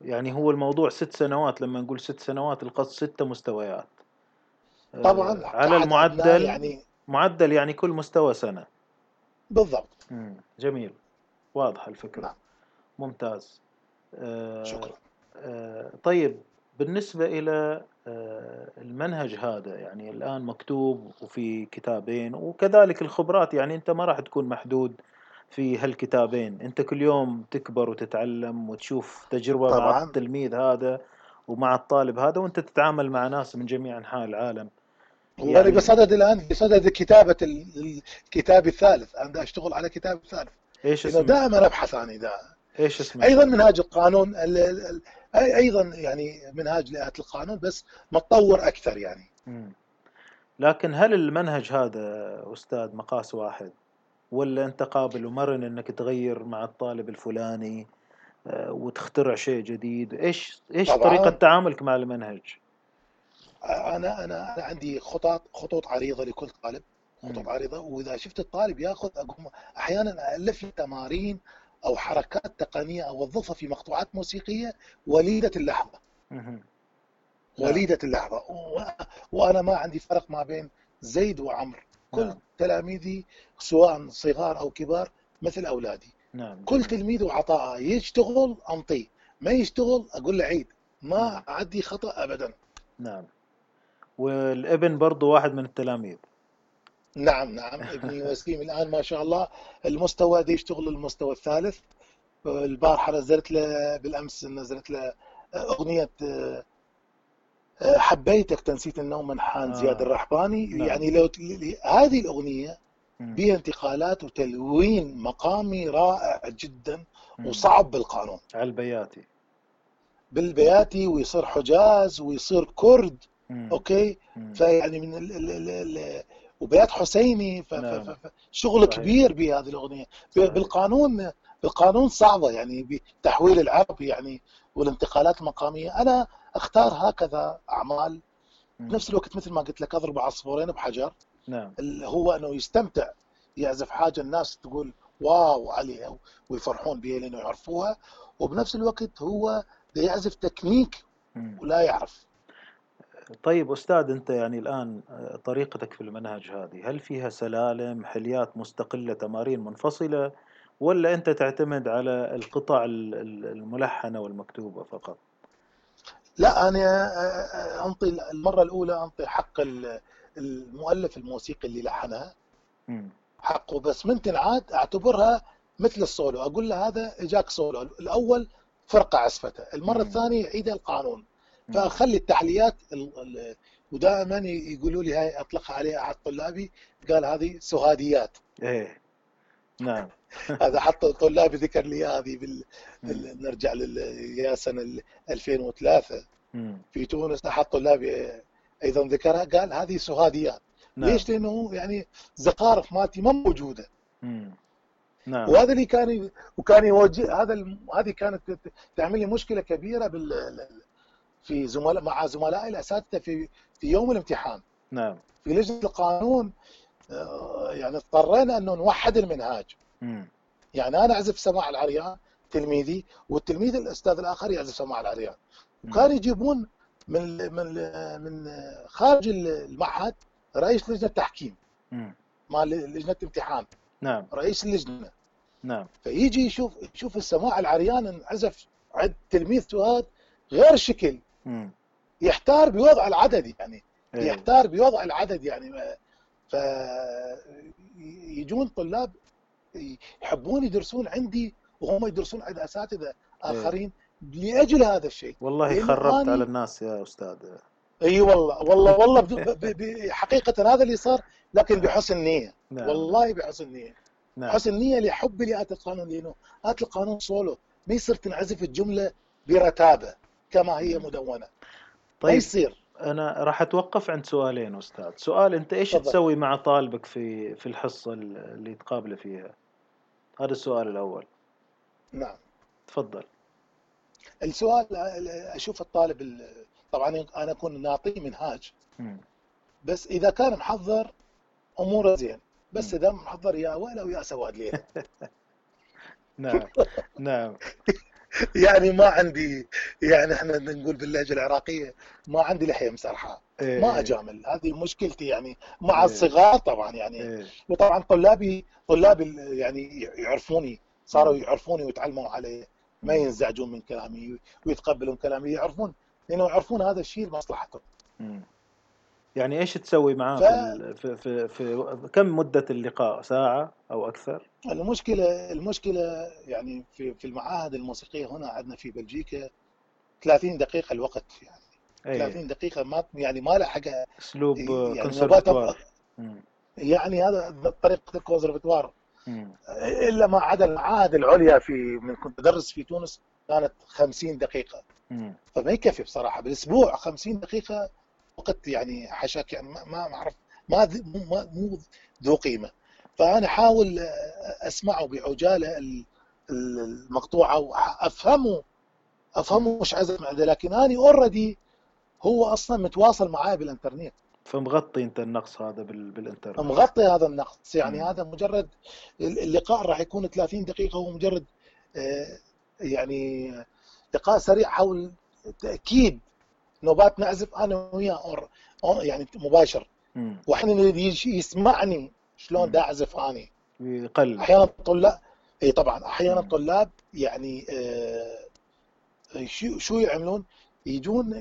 يعني هو الموضوع ست سنوات لما نقول ست سنوات القصد ستة مستويات. آه، طبعا على المعدل يعني معدل يعني كل مستوى سنة. بالضبط. مم. جميل. واضحة الفكرة. نعم. ممتاز. آه، شكرا. آه، طيب بالنسبة إلى آه، المنهج هذا يعني الآن مكتوب وفي كتابين وكذلك الخبرات يعني أنت ما راح تكون محدود في هالكتابين. أنت كل يوم تكبر وتتعلم وتشوف تجربة مع طبعا. التلميذ هذا ومع الطالب هذا وأنت تتعامل مع ناس من جميع أنحاء العالم. يعني بصدد الآن بصدد كتابة ال- الكتاب الثالث. أنا أشتغل على كتاب ثالث. إيش لأنه اسمه؟ دائما أبحث عن ده إيش اسمه؟ أيضا منهاج القانون أيضا يعني منهاج لآلة القانون بس متطور أكثر يعني. لكن هل المنهج هذا أستاذ مقاس واحد ولا أنت قابل ومرن أنك تغير مع الطالب الفلاني آه، وتخترع شيء جديد إيش طريقة طبعا تعاملك مع المنهج أنا أنا أنا عندي خطط خطوط عريضة لكل طالب خطوط. عريضة وإذا شفت الطالب ياخذ أقوم أحيانا ألف تمارين أو حركات تقنية اوظفها في مقطوعات موسيقية وليدة اللحظة. مهم. وليدة اللحظة. وأنا ما عندي فرق ما بين زيد وعمر كل نعم. تلاميذي سواء صغار أو كبار مثل أولادي. نعم كل تلميذ وعطاءه يشتغل انطيه ما يشتغل أقول له عيد. ما نعم. عندي خطأ ابدا. نعم. والابن برضو واحد من التلاميذ. نعم نعم ابني [LAUGHS] وسيم الآن ما شاء الله المستوى دي يشتغل المستوى الثالث البارحة نزلت له بالأمس نزلت له أغنية حبيتك تنسيت النوم من حان آه. زياد الرحباني نعم. يعني لو هذه الأغنية بها انتقالات وتلوين مقامي رائع جدا وصعب بالقانون على البياتي بالبياتي ويصير حجاز ويصير كرد مم. أوكي مم. فيعني من ال ال ال ال وبيات حسيني نعم. شغل. كبير بهذه الأغنية. بالقانون بالقانون صعبة يعني بتحويل العربي يعني والانتقالات المقامية. أنا أختار هكذا أعمال. بنفس الوقت مثل ما قلت لك أضرب عصفورين بحجر. نعم. هو أنه يستمتع يعزف حاجة الناس تقول واو عليها ويفرحون بها لأنه يعرفوها. وبنفس الوقت هو يعزف تكنيك ولا يعرف. طيب أستاذ أنت يعني الآن طريقتك في المنهج هذه هل فيها سلالم حليات مستقلة تمارين منفصلة ولا أنت تعتمد على القطع الملحنة والمكتوبة فقط؟ لا أنا أنطي المرة الأولى أنطي حق المؤلف الموسيقي اللي لحنها. حقه بس من تنعاد أعتبرها مثل السولو أقول له هذا إجاك سولو. الأول فرقة عزفته المرة الثانية يعيدها القانون. فاخلي التحليات ودائما يقولوا لي هاي اطلقها عليها أحد طلابي قال هذه سهاديات. إيه. نعم. [LAUGHS] هذا حط طلابي ذكر لي هذه بال... بال... نرجع لل... يا سنه 2003 في تونس أحد طلابي أيضا ذكرها قال هذه سهاديات. نعم. ليش؟ لأنه يعني زخارف مالتي ما موجودة. نعم. وهذا اللي كان وكان يوجه هذا ال... هذه كانت تعمل لي مشكلة كبيرة بال في زملاء مع زملائي الاساتذه في في يوم الامتحان. نعم. في لجنة القانون آه، يعني اضطرينا انه نوحد المنهاج. مم. يعني أنا أعزف سماع العريان تلميذي والتلميذ الأستاذ الآخر يعزف سماع العريان. وكانوا يجيبون من من من خارج المعهد رئيس لجنة تحكيم مال لجنة امتحان نعم. رئيس اللجنة. نعم. فيجي يشوف يشوف السماع العريان انعزف عند تلميذ سواد غير شكل. يحتار بوضع العدد يعني أيه. يحتار بوضع العدد يعني ف يجون طلاب يحبون يدرسون عندي وهم يدرسون عند أساتذة إيه. آخرين لأجل هذا الشيء والله خربت على الناس يا أستاذ إي والله والله والله حقيقة هذا اللي صار لكن بحسن نية نعم. والله بحسن نية نعم. حسن نية لحبي لآت القانون لأنه آت القانون سولو ما يصير تنعزف الجملة برتابة كما هي مدونة. طيب. ما يصير؟ أنا راح أتوقف عند سؤالين أستاذ. سؤال أنت إيش طبعا. تسوي مع طالبك في في الحصة اللي تقابله فيها؟ هذا السؤال الأول. نعم. تفضل. السؤال أشوف الطالب طبعا أنا أكون ناطيه منهاج. بس إذا كان محضر أموره زين. بس إذا محضر يا ويله ويا سواد ليه [LAUGHS] نعم نعم. [LAUGHS] يعني ما عندي يعني إحنا نقول باللهجة العراقية ما عندي لحية مسرحه إيه. ما أجامل هذه مشكلتي يعني مع إيه. الصغار طبعا يعني إيه. وطبعا طلابي طلابي يعني يعرفوني صاروا يعرفوني ويتعلموا علي ما ينزعجون من كلامي ويتقبلون كلامي يعرفون لأنه يعرفون هذا الشيء لمصلحتهم. يعني إيش تسوي معاه ف... في, في, في كم مدة اللقاء؟ ساعة أو أكثر؟ المشكلة المشكلة يعني في في المعاهد الموسيقية هنا عندنا في بلجيكا 30 دقيقة الوقت يعني. أيه. 30 دقيقة ما يعني ما له حاجة أسلوب يعني يعني هذا طريقة الكونسرفتوار إلا ما عدا المعاهد العليا في من كنت أدرس في تونس كانت 50 دقيقة. مم. فما يكفي بصراحة بالأسبوع 50 دقيقة وقت يعني حشاك يعني ما ما أعرف ما مو ذو قيمة. فأنا أحاول أسمعه بعجالة المقطوعة وافهمه أفهمه مش عزم لكن أنا اوريدي هو أصلا متواصل معاي بالإنترنت. فمغطي أنت النقص هذا بالإنترنت. مغطي هذا النقص. يعني م. هذا مجرد اللقاء راح يكون 30 دقيقة. هو مجرد آه، يعني لقاء سريع حول تأكيد نوبات نعزف أنا وياه يعني مباشر. واحيانا يجي يسمعني شلون دا أعزف أني. يقل. أحيانا الطلاب إي طبعا أحيانا الطلاب يعني آه شو شو يعملون؟ يجون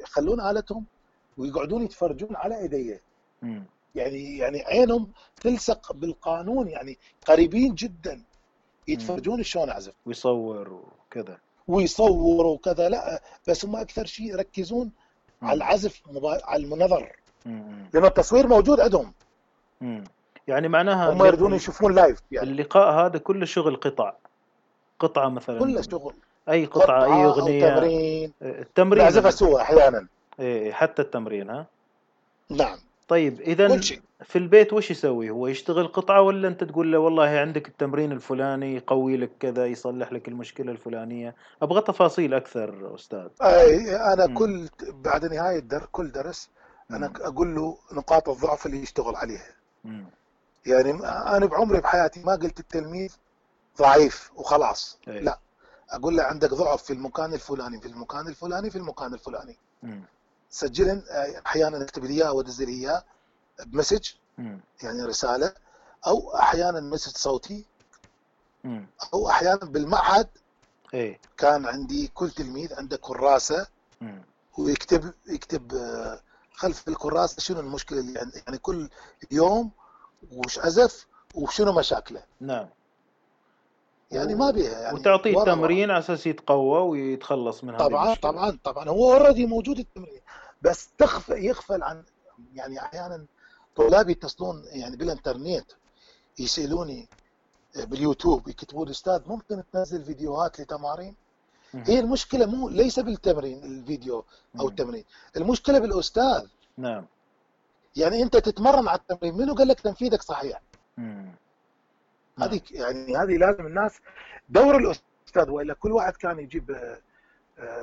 يخلون آلتهم ويقعدون يتفرجون على إيديه. يعني يعني عينهم تلصق بالقانون يعني قريبين جدا. يتفرجون شلون أعزف. ويصور وكذا. ويصور وكذا. لا بس هم أكثر شيء يركزون. على العزف مبا... على النظر لأن التصوير موجود عندهم. يعني معناها هم يريدون يشوفون لايف يعني. اللقاء هذا كله شغل قطع. قطعه مثلا. كله شغل. أي قطعه أي أغنية. تمرين. التمرين. يعزفها سوا أحيانا. إيه حتى التمرين ها؟ نعم. طيب اذا في البيت وش يسوي هو يشتغل قطعة ولا أنت تقول له والله عندك التمرين الفلاني يقوي لك كذا يصلح لك المشكلة الفلانية أبغى تفاصيل أكثر أستاذ أي أنا م. كل بعد نهاية در كل درس أنا. أقول له نقاط الضعف اللي يشتغل عليها م. يعني أنا بعمري بحياتي ما قلت التلميذ ضعيف وخلاص أي. لا أقول له عندك ضعف في المكان الفلاني في المكان الفلاني في المكان الفلاني م. سجلن أحيانا أكتب لي اياه وأدز لي اياه ب message يعني رسالة أو أحيانا message صوتي أو أحيانا بالمعهد إيه كان عندي كل تلميذ عنده كراسة ويكتب يكتب آه، خلف الكراسة شنو المشكلة اللي عنده يعني كل يوم وش عزف وشنو مشاكله. نعم. يعني ما بيها يعني وتعطيه تمرين على أساس يتقوى ويتخلص من طبعا هذه المشكلة. طبعا طبعا. هو اوريدي موجود التمرين. بس تخفى يغفل عن يعني أحيانا طلاب يتصلون يعني بالانترنت يسألوني باليوتيوب يكتبون أستاذ ممكن تنزل فيديوهات لتمارين؟ هي المشكلة مو ليس بالتمرين الفيديو أو التمرين، المشكلة بالأستاذ. نعم. يعني أنت تتمرن على التمرين منو قال لك تنفيذك صحيح؟ هذه يعني هذه لازم الناس دور الأستاذ وإلا كل واحد كان يجيب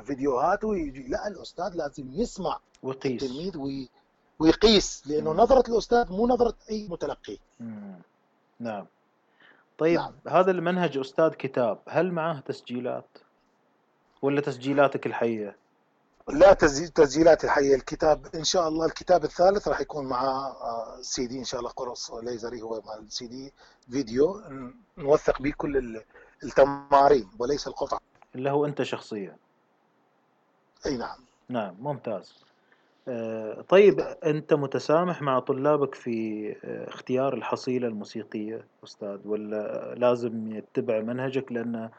فيديوهات ويجي لا الأستاذ لازم يسمع ويقيس. التلميذ وي ويقيس لأنه مم. نظرة الأستاذ مو نظرة أي متلقي. مم. نعم. طيب نعم. هذا المنهج أستاذ كتاب هل معاه تسجيلات؟ ولا تسجيلاتك الحية؟ لا تسجيلات الحية. الكتاب إن شاء الله الكتاب الثالث راح يكون معاه سي دي إن شاء الله قرص ليزري هو مع السي دي. فيديو نوثق به كل التمارين وليس القطع. اللي هو أنت شخصيا. أي نعم. نعم ممتاز. آه، طيب أنت متسامح مع طلابك في آه، اختيار الحصيلة الموسيقية أستاذ ولا لازم يتبع منهجك؟ لأن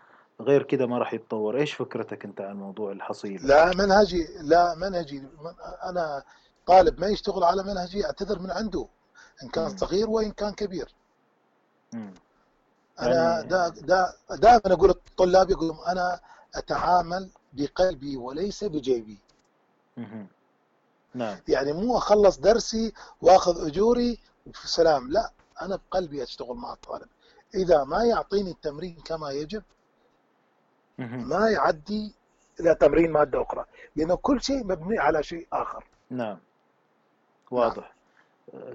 غير كذا ما راح يتطور. إيش فكرتك أنت عن موضوع الحصيلة؟ لا منهجي لا منهجي أنا طالب ما يشتغل على منهجي أعتذر من عنده إن كان م. صغير وإن كان كبير. م. أنا يعني... دا دا دائما أقول للطلاب يقولون أنا أتعامل بقلبي وليس بجيبي. نعم. يعني مو أخلص درسي وأخذ أجوري وفي سلام لا أنا بقلبي أشتغل مع الطالب. إذا ما يعطيني التمرين كما يجب ما يعدي إلى تمرين مادة أخرى. لأنه كل شيء مبني على شيء آخر. نعم. واضح. نعم.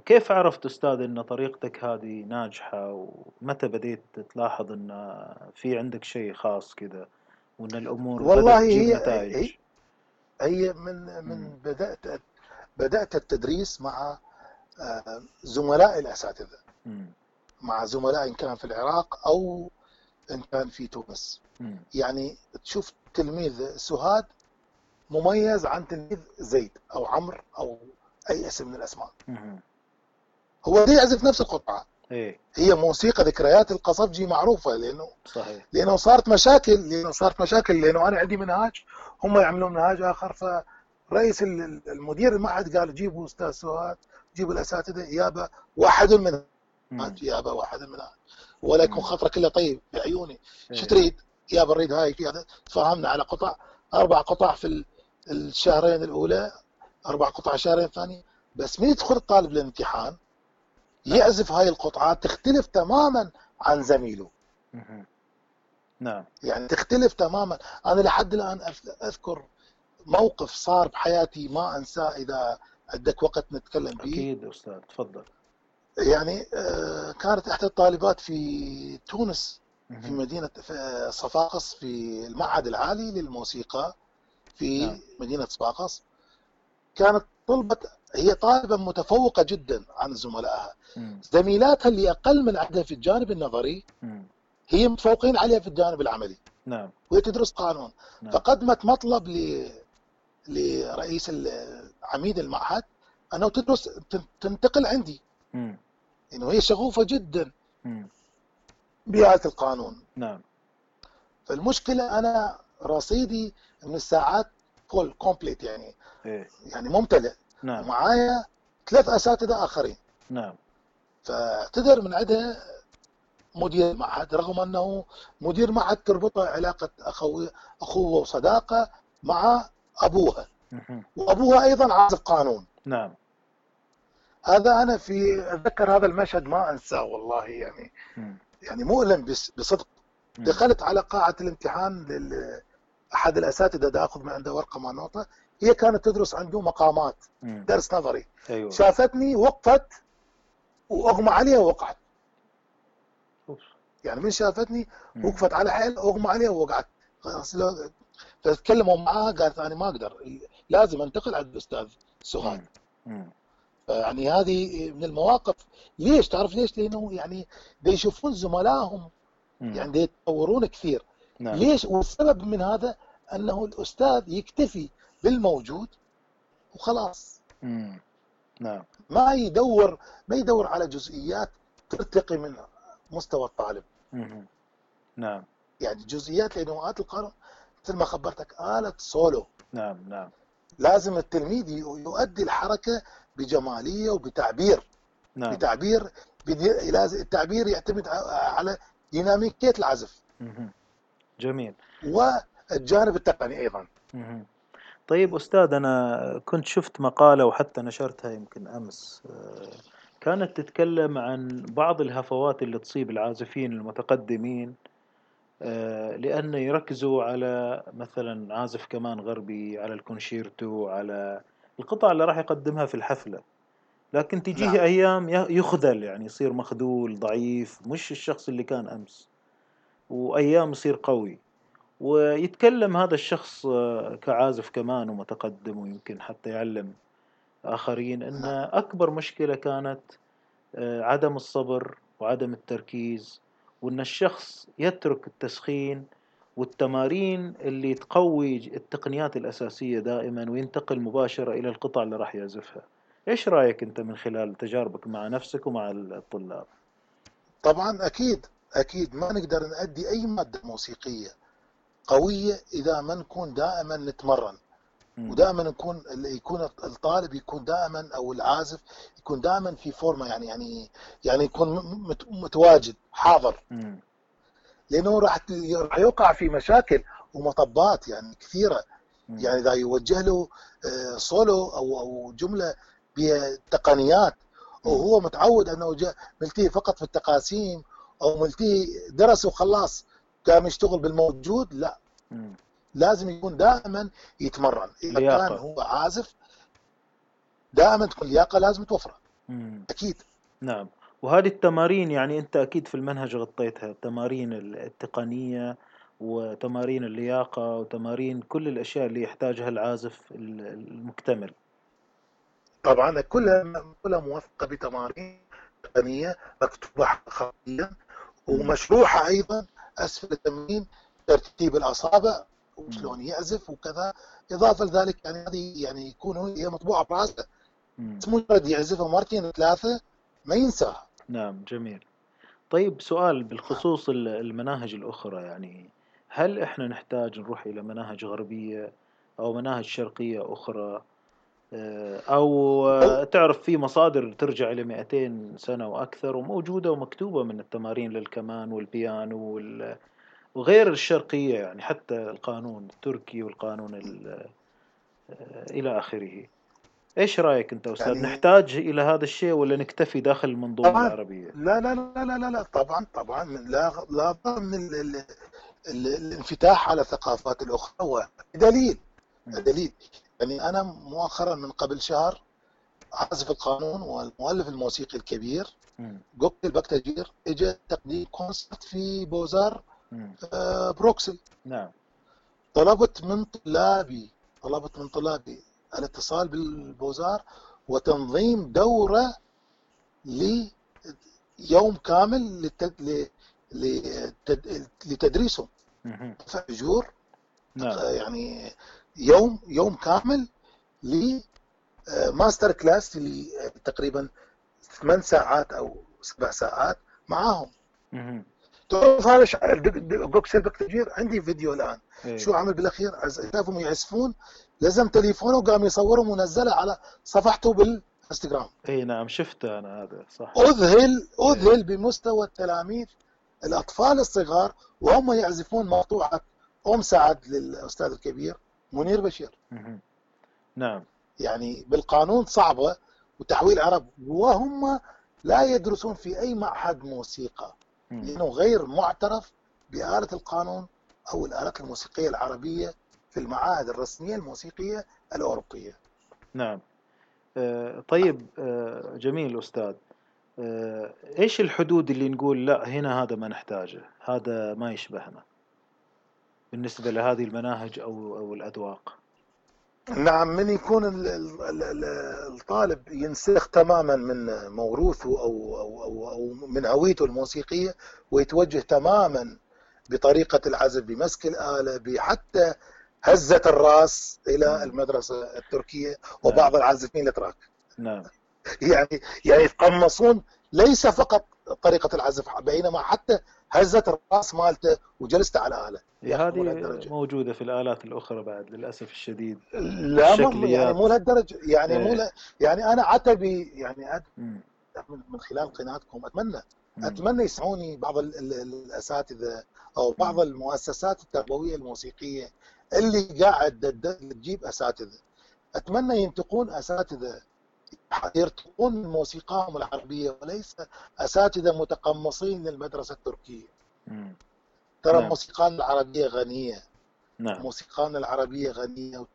كيف عرفت أستاذ إن طريقتك هذه ناجحة؟ ومتى بديت تلاحظ إن في عندك شيء خاص كذا وإن الأمور والله هي نتائج. هي من من بدأت بدأت التدريس مع آه، زملاء الأساتذة. مع زملاء إن كان في العراق أو إن كان في تونس. يعني تشوف تلميذ سهاد مميز عن تلميذ زيد أو عمرو أو أي اسم من الأسماء. هو يعزف نفس القطعة. إيه؟ هي موسيقى ذكريات القصبجي معروفة لأنه صحيح. لأنه صارت مشاكل لأنه صارت مشاكل لأنه أنا عندي منهاج هم يعملون منهاج آخر فرئيس المدير المعهد قال جيبوا أستاذ سواد جيبوا الأساتذة يابا واحد من يابا واحد من ولا يكون خاطرك الا طيب بعيوني. شو إيه. تريد؟ يابا اريد هاي كذا. تفاهمنا على قطع أربع قطع في الشهرين الأولى أربع قطع الشهرين الثاني بس من يدخل الطالب للامتحان؟ يعزف هاي القطعات تختلف تماما عن زميله. نعم. يعني تختلف تماما. أنا لحد الآن أذكر موقف صار بحياتي ما أنساه إذا عندك وقت نتكلم به أكيد أستاذ تفضل. يعني آه، كانت إحدى الطالبات في تونس في مدينة صفاقس في المعهد العالي للموسيقى في نعم. مدينة صفاقس. كانت طلبت هي طالبة متفوقة جدا عن زملائها. زميلاتها اللي أقل من عندها في الجانب النظري هي متفوقين عليها في الجانب العملي. نعم. وهي تدرس قانون. نعم. فقدمت مطلب ل لرئيس عميد المعهد أنه تدرس تنتقل عندي. مم. إنه هي شغوفة جدا بآلة القانون. نعم. فالمشكلة أنا رصيدي من الساعات full complete يعني. إيه؟ يعني ممتلئ. نعم. ومعايا ثلاث أساتذة آخرين. نعم. فاعتذر من عندها مدير معهد رغم أنه مدير معهد تربطه علاقة اخوه أخوه وصداقة مع أبوها. وأبوها أيضا عازف قانون. نعم. هذا أنا في أتذكر هذا المشهد ما أنساه والله يعني. يعني مؤلم بصدق. دخلت على قاعة الامتحان أحد الأساتذة دا أخذ من عنده ورقة مع نوطة هي كانت تدرس عنده مقامات درس نظري. أيوة. شافتني وقفت وأغمى عليها ووقعت. يعني من شافتني وقفت على حيل أغمى عليها ووقعت. فتكلموا معاها قالت أنا ما أقدر. لازم أنتقل عند الأستاذ سهاد يعني هذه من المواقف. ليش؟ تعرف ليش؟ لأنه يعني دي يشوفون زملائهم. يعني يتطورون كثير. نعم. ليش والسبب من هذا أنه الأستاذ يكتفي بالموجود وخلاص مم. نعم ما يدور ما يدور على جزئيات ترتقي من مستوى الطالب مم. نعم يعني جزئيات لأنه آلة القانون مثل ما خبرتك آلة سولو نعم نعم لازم التلميذ يؤدي الحركة بجمالية وبتعبير نعم. بتعبير لازم التعبير يعتمد على ديناميكية العزف مم. جميل والجانب التقني أيضا مم. طيب أستاذ أنا كنت شفت مقالة وحتى نشرتها يمكن أمس كانت تتكلم عن بعض الهفوات اللي تصيب العازفين المتقدمين لأن يركزوا على مثلا عازف كمان غربي على الكونشيرتو على القطع اللي راح يقدمها في الحفلة لكن تجيه نعم. أيام يخذل يعني يصير مخذول ضعيف مش الشخص اللي كان أمس وأيام يصير قوي. ويتكلم هذا الشخص كعازف كمان ومتقدم ويمكن حتى يعلم آخرين أن. أكبر مشكلة كانت عدم الصبر وعدم التركيز وأن الشخص يترك التسخين والتمارين اللي تقوي التقنيات الأساسية دائما وينتقل مباشرة إلى القطع اللي راح يعزفها. إيش رأيك أنت من خلال تجاربك مع نفسك ومع الطلاب؟ طبعا أكيد. أكيد ما نقدر نأدي أي مادة موسيقية قوية إذا ما نكون دائما نتمرن. ودائما نكون يكون الطالب يكون دائما أو العازف يكون دائما في فورمة يعني يعني يعني يكون متواجد حاضر. لأنه راح راح يوقع في مشاكل ومطبات يعني كثيرة. يعني إذا يوجه له سولو آه، أو أو جملة بتقنيات وهو متعود أنه ملتهي فقط في التقاسيم أو ملتهي درس وخلاص قام يشتغل بالموجود لا. لازم يكون دائما يتمرن. إذا لياقة. كان هو عازف دائما تكون لياقة لازم توفره. أكيد. نعم. وهذه التمارين يعني أنت أكيد في المنهج غطيتها التمارين التقنية وتمارين اللياقة وتمارين كل الأشياء اللي يحتاجها العازف المكتمل. طبعا كلها كلها موثقه بتمارين تقنية مكتوبة خطيا ومشروحة أيضا أسفل التمرين ترتيب الأصابع وشلون يعزف وكذا. إضافة لذلك يعني هذه يعني يكون هي مطبوعة براسه مجرد يعزفها مرتين ثلاثة ما ينساها. نعم جميل. طيب سؤال بخصوص المناهج الأخرى يعني هل إحنا نحتاج نروح إلى مناهج غربية أو مناهج شرقية أخرى؟ آه، أو تعرف في مصادر ترجع إلى 200 سنة وأكثر وموجودة ومكتوبة من التمارين للكمان والبيانو وال وغير الشرقية يعني حتى القانون التركي والقانون آه، إلى آخره. إيش رأيك أنت أستاذ؟ يعني نحتاج إلى هذا الشيء ولا نكتفي داخل المنظومة العربية؟ لا لا لا لا لا, لا طبعا طبعا. لا لا من ال ال ال الانفتاح على الثقافات الأخرى. دليل دليل. يعني أنا مؤخرا من قبل شهر عازف القانون والمؤلف الموسيقي الكبير جوكل البكتاجير اجى تقديم concert في بوزار آه، بروكسل نعم. طلبت من طلابي طلبت من طلابي الاتصال بالبوزار وتنظيم دورة ليوم كامل لتدريسهم. أجور. نعم. يعني يوم يوم كامل ل master class تقريبا ثمان ساعات أو سبع ساعات معاهم. تعرف هذا جوكسل بكتجير عندي فيديو الآن. إيه. شو عمل بالأخير؟ شافهم يعزفون لزم تليفونه وقام يصورهم ونزله على صفحته بالإنستغرام. اي نعم شفته أنا هذا صح. أذهل أذهل إيه. بمستوى التلاميذ الأطفال الصغار وهم يعزفون مقطوعه أم سعد للأستاذ الكبير. منير بشير. نعم. يعني بالقانون صعبة وتحويل عرب وهم لا يدرسون في أي معهد موسيقى لأنه غير معترف بآلة القانون أو الآلات الموسيقية العربية في المعاهد الرسمية الموسيقية الأوروبية. نعم. آه، طيب آه، جميل أستاذ. آه، إيش الحدود اللي نقول لا هنا هذا ما نحتاجه هذا ما يشبهنا؟ بالنسبة لهذه المناهج أو أو الأذواق؟ نعم من يكون الطالب ينسلخ تماما من موروثه أو, أو, أو, أو من هويته الموسيقية ويتوجه تماما بطريقة العزف بمسك الآلة بحتى هزة الراس إلى المدرسة التركية وبعض نعم. العازفين الإتراك. نعم. [LAUGHS] يعني يعني يتقمصون ليس فقط طريقة العزف بينما حتى هزت الرأس مالته وجلست على آلة. هذه موجودة في الآلات الأخرى بعد للأسف الشديد. لا مو يعني مو لهالدرجة. يعني مو إيه. يعني أنا عتبي يعني أد... من خلال قناتكم أتمنى. أتمنى يسمعوني بعض الأساتذة أو بعض المؤسسات التربوية الموسيقية اللي قاعد تجيب أساتذة. أتمنى ينتقون أساتذة يرتقون من موسيقاهم العربية وليس أساتذة متقمصين للمدرسة التركية. ترى نعم. موسيقانا العربية غنية. نعم. موسيقانا العربية غنية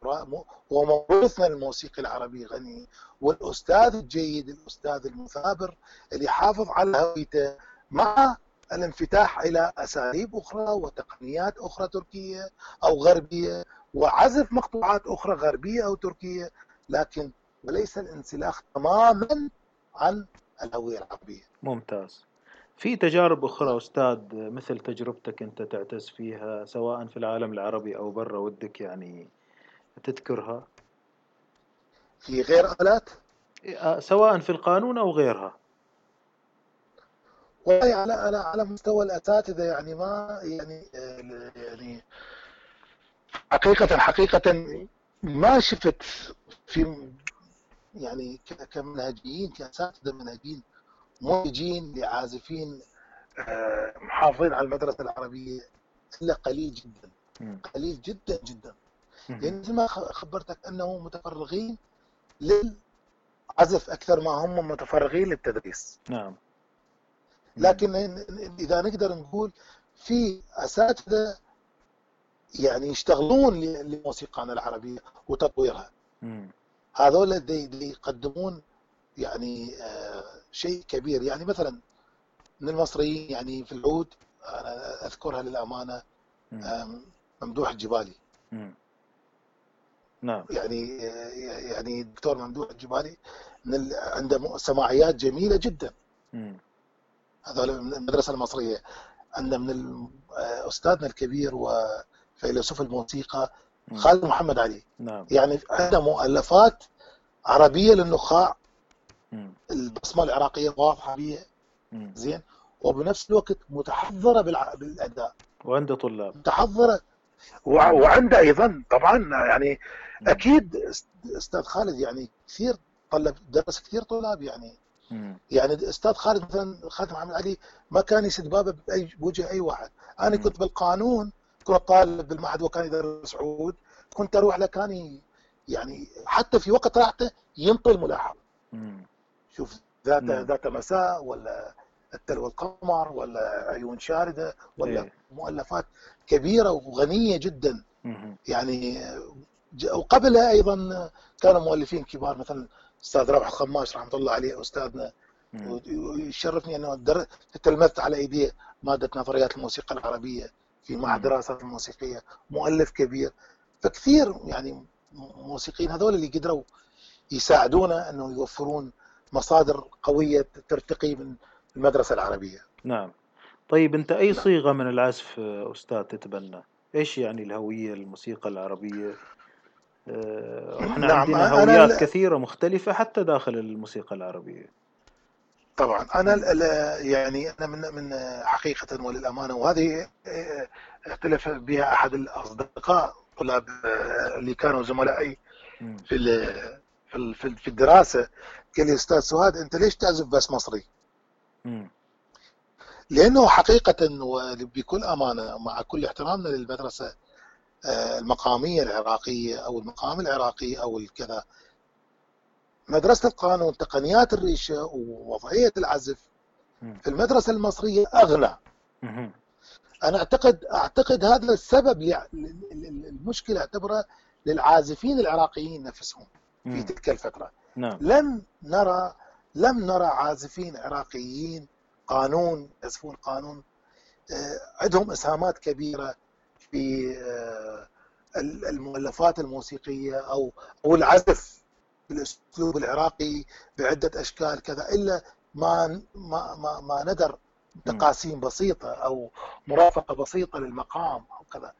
وموروثنا الموسيقي العربي غني والأستاذ الجيد الأستاذ المثابر اللي يحافظ على هويته مع الانفتاح إلى أساليب أخرى وتقنيات أخرى تركية أو غربية وعزف مقطوعات أخرى غربية أو تركية لكن وليس الانسلاخ تماما عن الهوية العربية. ممتاز. في تجارب أخرى أستاذ مثل تجربتك أنت تعتز فيها سواء في العالم العربي أو برا ودك يعني تذكرها في غير آلات آه، سواء في القانون أو غيرها والله على على على مستوى الاساتذه يعني ما يعني يعني حقيقة حقيقة ما شفت في يعني كمنهجيين كأساتذة منهجيين منتجين لعازفين آه، محافظين على المدرسة العربية إلا قليل جدا. قليل جدا جدا. يعني مثل ما خبرتك أنه متفرغين للعزف أكثر ما هم متفرغين للتدريس. نعم. لكن إذا نقدر نقول في أساتذة يعني يشتغلون لموسيقانا العربية وتطويرها. هذول يقدمون يعني آه، شيء كبير. يعني مثلا من المصريين يعني في العود أنا أذكرها للأمانة ممدوح الجبالي. نعم. يعني يعني الدكتور ممدوح الجبالي من عنده سماعيات جميلة جدا. هذول من المدرسة المصرية. عندنا من أستاذنا الكبير وفيلسوف الموسيقى خالد محمد علي. نعم. يعني عنده مؤلفات عربية للنخاع. البصمة العراقية واضحة بيها. زين. وبنفس الوقت متحضرة بالأداء. وعنده طلاب. متحضرة. وعنده أيضا طبعا يعني أكيد أستاذ خالد يعني كثير طلب درس كثير طلاب يعني. يعني أستاذ خالد مثلا خالد محمد علي ما كان يسد بابه باي بوجه أي واحد. أنا كنت بالقانون كنت طالب بالمعهد وكان يدرس عود كنت أروح له كان يعني حتى في وقت راحته ينطي الملاحظة شوف ذات نعم. ذات مساء ولا التلو القمر ولا عيون شاردة ولا إيه. مؤلفات كبيرة وغنية جدا مم. يعني وقبلها أيضا كانوا مؤلفين كبار مثلا أستاذ رابح الخماش رحمة الله عليه استاذنا ويشرفني أنه تلمذت على ايديه مادة نظريات الموسيقى العربية في معهد دراسات الموسيقيه مؤلف كبير فكثير يعني الموسيقيين هذول اللي قدروا يساعدونا إنه يوفرون مصادر قوية ترتقي من المدرسة العربية. نعم. طيب أنت أي نعم. صيغة من العزف أستاذ تتبنى؟ إيش يعني الهوية الموسيقى العربية؟ آه، إحنا نعم عندنا هويات كثيرة مختلفة حتى داخل الموسيقى العربية. طبعا. أنا يعني أنا من من حقيقة وللأمانة وهذه اختلف بها أحد الأصدقاء طلاب اللي كانوا زملائي في في في الدراسة قال لي أستاذ سواد أنت ليش تعزف بس مصري؟ لأنه حقيقة وبكل أمانة مع كل احترامنا للمدرسة آه، المقامية العراقية أو المقام العراقي أو الكذا مدرسة القانون تقنيات الريشة ووضعية العزف في المدرسة المصرية اغنى أنا أعتقد أعتقد هذا السبب المشكلة اعتبره للعازفين العراقيين نفسهم في تلك الفترة. نعم. لم نرى لم نرى عازفين عراقيين قانون يعزفون قانون آه، عندهم إسهامات كبيرة في آه، المؤلفات الموسيقية أو أو العزف. بالأسلوب العراقي بعدة أشكال كذا إلا ما ما ما, ما ندر تقاسيم بسيطة أو مرافقة بسيطة للمقام أو كذا.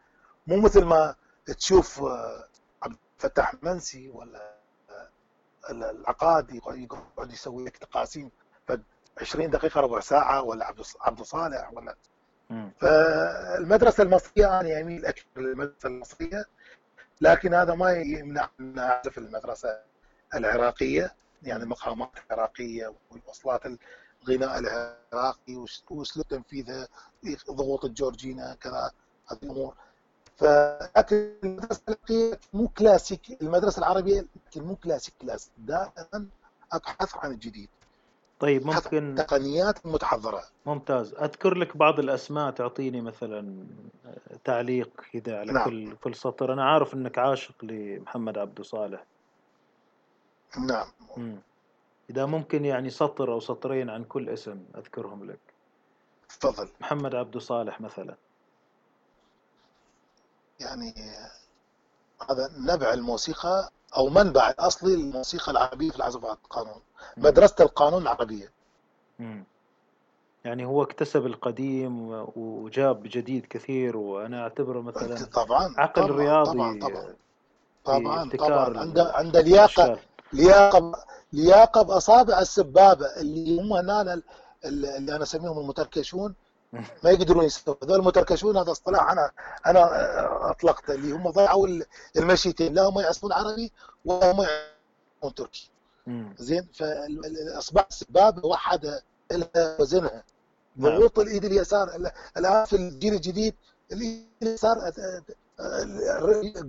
مو مثل ما تشوف آه، عبد الفتاح منسي ولا آه، العقاد يقعد يسوي لك تقاسيم 20 دقيقة ربع ساعة ولا عبد عبد صالح ولا. فالمدرسة المصرية أنا يميل أكثر للمدرسه المصرية لكن هذا ما يمنع من اعزف المدرسة. العراقية يعني المقامات العراقية والوصلات الغناء العراقي واسلوب تنفيذها ضغوط الجورجينا كذا هذه الأمور. فلكن المدرسة العراقية مو كلاسيك المدرسة العربية مو classic class دائما أبحث عن الجديد. طيب ممكن تقنيات متحضرة. ممتاز. أذكر لك بعض الأسماء تعطيني مثلا تعليق كذا على نعم. كل كل سطر. أنا عارف إنك عاشق لمحمد عبد صالح. نعم مم. إذا ممكن يعني سطر أو سطرين عن كل اسم أذكرهم لك تفضل محمد عبد صالح مثلا يعني هذا نبع الموسيقى أو منبع الأصلي للموسيقى العربية في العزف على القانون مم. مدرسة القانون العربية مم. يعني هو اكتسب القديم وجاب جديد كثير وأنا أعتبره مثلا طبعا عقل طبعا رياضي طبعا طبعا طبعا, طبعا. عنده عنده لياقة لياقه لياقه باصابع السبابة اللي هم هنا اللي أنا أسميهم المتركشون. ما يقدرون يسووا. هذول المتركشون هذا اصطلاح أنا أنا أطلقته اللي هم ضيعوا المشيتين. لا هم يعزفون عربي ولا هم يعزفون تركي. زين؟ فاصبع السبابة وحدها لها وزنها. نعم. ضغوط الإيد اليسار الآن في الجيل الجديد الإيد اليسار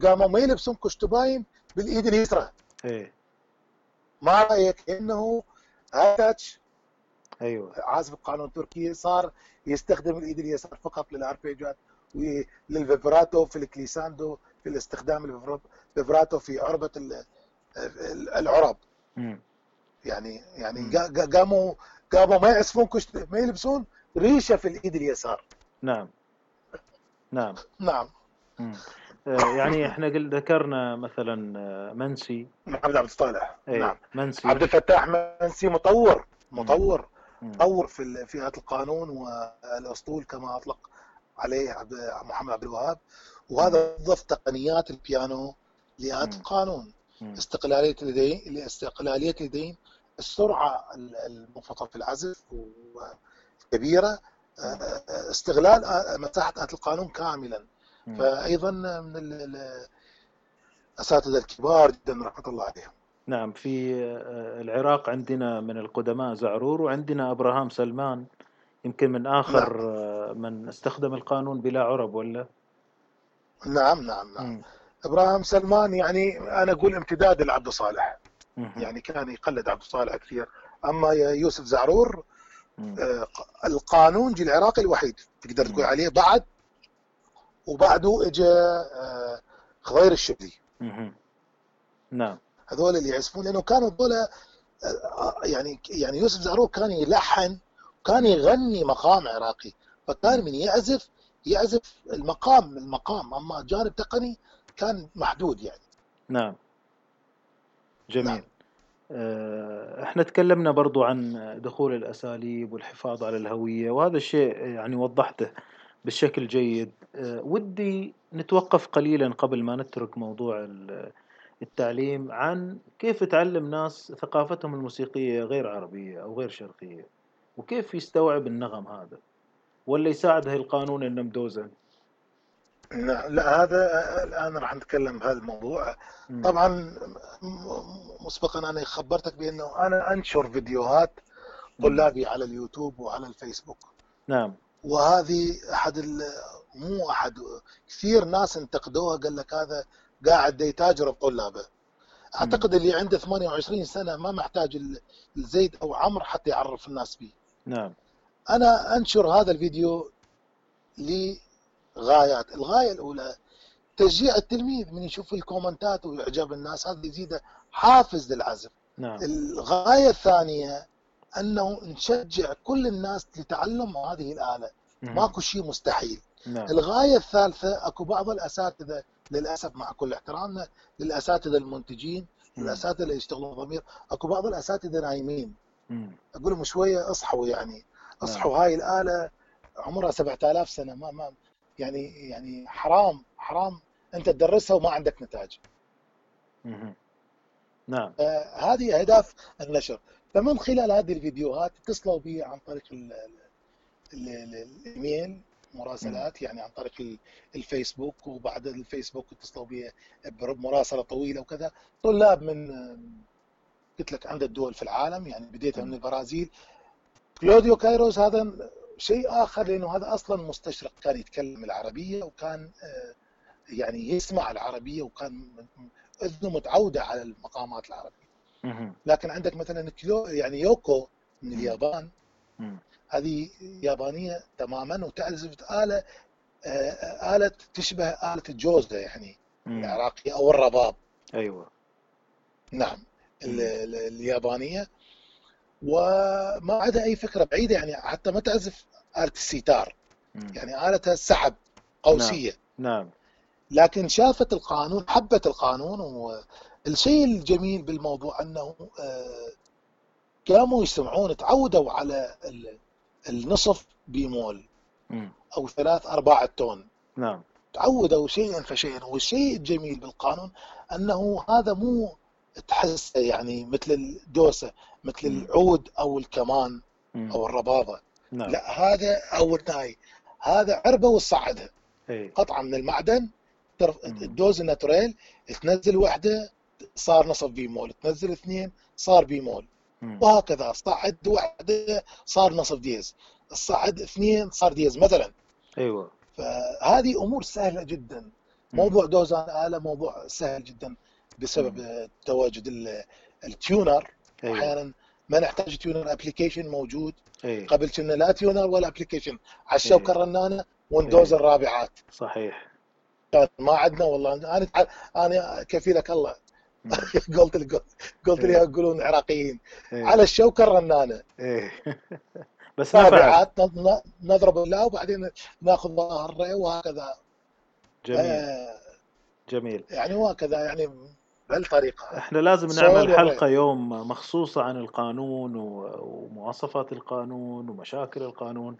قاموا ما يلبسون كشتباين بالإيد اليسرى. إيه. ما رأيك إنه هاتش أيوه. عازف القانون التركي صار يستخدم الإيد اليسار فقط للاربيجات ولل vibrato في ال glissando في الاستخدام ال vibrato في عربة العرب. يعني يعني قاموا قاموا ما يعزفون كشت ما يلبسون ريشة في الإيد اليسار. نعم. نعم. نعم. آه، يعني إحنا قل ذكرنا مثلا آه، منسي. محمد عبد الصالح. إيه نعم. منسي. عبد الفتاح منسي مطور مطور مطور في فئات القانون والأسطول كما أطلق عليه عبد محمد عبد الوهاب. وهذا ضف تقنيات البيانو لآلات القانون. استقلالية اليدين استقلاليه اليدين السرعة المنخفضه في العزف كبيره آه، استغلال مساحة آلة القانون كاملا. فايضا من الأساتذة الكبار جدا رحمة الله عليهم. نعم في آه، العراق عندنا من القدماء زعرور وعندنا أبراهام سلمان يمكن من آخر نعم. آه، من استخدم القانون بلا عرب ولا؟ نعم نعم نعم. م. أبراهام سلمان يعني أنا أقول امتداد لعبد الصالح يعني كان يقلد عبد الصالح كثير. أما يوسف زعرور آه القانونجي العراقي الوحيد تقدر تقول عليه بعد وبعده اجى آه، خضير الشبلي. نعم. هذول اللي يعزفون لأنه كانوا هذول آه، آه، يعني يعني يوسف زعروق كان يلحن كان يغني مقام عراقي. فكان من يعزف يعزف المقام المقام. أما جانب تقني كان محدود يعني. نعم. جميل. نعم. آه، إحنا تكلمنا برضو عن دخول الأساليب والحفاظ على الهوية وهذا الشيء يعني وضحته. بشكل جيد. آه، ودي نتوقف قليلا قبل ما نترك موضوع التعليم عن كيف تعلم ناس ثقافتهم الموسيقية غير عربية أو غير شرقية وكيف يستوعب النغم هذا ولا يساعد القانون إنه مدوزن لا هذا الآن راح نتكلم بهذا الموضوع. طبعا مسبقا أنا خبرتك بأنه أنا أنشر فيديوهات طلابي على اليوتيوب وعلى الفيسبوك. نعم. وهذه أحد مو أحد كثير ناس انتقدوها قال لك هذا قاعد يتاجر بطلابه أعتقد اللي عنده 28 سنة ما محتاج الزيد أو عمر حتى يعرف الناس به نعم. أنا أنشر هذا الفيديو لغايات الغاية الأولى تشجيع التلميذ من يشوف الكومنتات ويعجب الناس هذا يزيده حافز للعزف. نعم. الغاية الثانية أنه نشجع كل الناس لتعلم هذه الآلة. ماكو شيء مستحيل نعم. الغاية الثالثة أكو بعض الأساتذة للأسف مع كل احترامنا للأساتذة المنتجين الاساتذه اللي يشتغلون ضمير أكو بعض الأساتذة نايمين أقول لهم شوية اصحوا يعني اصحوا نعم. هاي الآلة عمرها 7000 سنة ما ما يعني يعني حرام حرام أنت تدرسها وما عندك نتائج. نعم. هذه أهداف النشر، فمن خلال هذه الفيديوهات اتصلوا بي عن طريق الإيميل مراسلات يعني عن طريق الفيسبوك وبعد الفيسبوك اتصلوا بي بمراسله طويلة وكذا. طلاب من قلت لك عند الدول في العالم يعني بديتها من البرازيل. كلوديو كايروس هذا شيء آخر لأنه هذا أصلا مستشرق كان يتكلم العربية وكان آه، يعني يسمع العربية وكان أذنه متعودة على المقامات العربية. لكن عندك مثلا كيلو يعني يوكو من اليابان. هذه يابانية تماما وتعزف آلة آه، آلة تشبه آلة الجوزه يعني العراقية أو الرباب. أيوه. نعم. اليابانية. وما عندها أي فكرة بعيدة يعني حتى ما تعزف آلة السيتار يعني التها السحب قوسية. نعم. نعم. لكن شافت القانون حبت القانون والشيء الجميل بالموضوع أنه آه، قاموا يسمعون تعودوا على النصف بيمول أو ثلاث أرباع التون. نعم. تعودوا شيئا فشيئا. والشيء الجميل بالقانون أنه هذا مو تحس يعني مثل الدوسة مثل العود أو الكمان أو الربابه نعم. لا هذا أو الناي. هذا عربة وتصعدها إيه. قطعة من المعدن الدوز الناتوريل تنزل وحدة صار نصف bémol تنزل اثنين صار bémol وهكذا صعد وحده صار نصف dièse. الصعد اثنين صار dièse مثلا. أيوه. فهذه أمور سهلة جدا. موضوع دوزان آلة موضوع سهل جدا بسبب تواجد ال tuner. أيوة. أحيانا ما نحتاج tuner application موجود. أيوة. قبل كنا لا tuner ولا application على الشوكة أيوة. الرنانة ويندوز أيوة. الرابعات. صحيح. ما عندنا والله. أنا أنا كفيلك الله. [LAUGHS] قلت لي قلت لي يقولون عراقيين. إيه. على الشوكه الرنانه إيه. [LAUGHS] بس رابعات نضرب الله وبعدين ناخذ ظهر وهكذا. جميل. آه جميل. يعني وهكذا يعني بهالطريقة. إحنا لازم نعمل حلقة يوم مخصوصة عن القانون ومواصفات القانون ومشاكل القانون.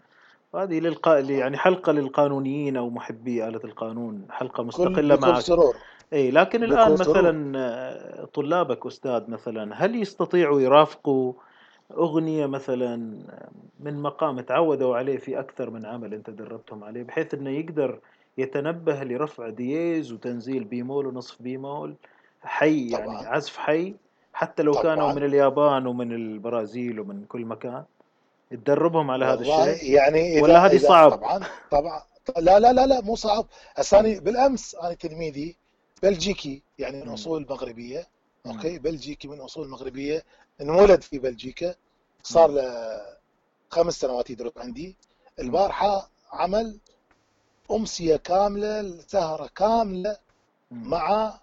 هذه للقاء يعني حلقة للقانونيين أو محبي آلة القانون حلقة مستقلة معك. سرور. إي لكن الآن مثلا آه، طلابك أستاذ مثلا هل يستطيعوا يرافقوا أغنية مثلا من مقام تعودوا عليه في أكثر من عمل أنت دربتهم عليه بحيث إنه يقدر يتنبه لرفع دييز وتنزيل بيمول ونصف بيمول؟ حي يعني طبعا. عزف حي حتى لو طبعا. كانوا من اليابان ومن البرازيل ومن كل مكان؟ تدربهم على هذا الشيء؟ يعني ولا هذه صعب؟ طبعا طبعا لا لا لا لا مو صعب. هسه بالأمس أنا تلميذي بلجيكي يعني من أصول مغربيه okay؟ بلجيكي من أصول مغربيه انولد في بلجيكا. صار له خمس سنوات يدرس عندي. البارحة عمل أمسية كاملة سهرة كاملة مع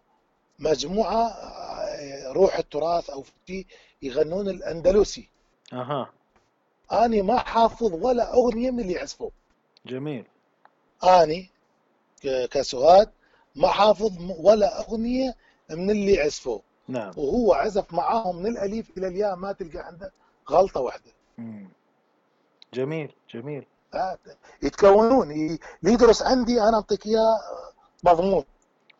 مجموعة آه، روح التراث أو في يغنون الأندلسي. أها. أني ما حافظ ولا أغنية من اللي يعزفوا. جميل. أني كسواد ما حافظ ولا أغنية من اللي عزفوا نعم. وهو عزف معاهم من الأليف إلى الياء ما تلقى عنده غلطة واحدة. مم. جميل جميل. آه، يتكونون يدرس عندي أنا أعطيك إياه مضمون.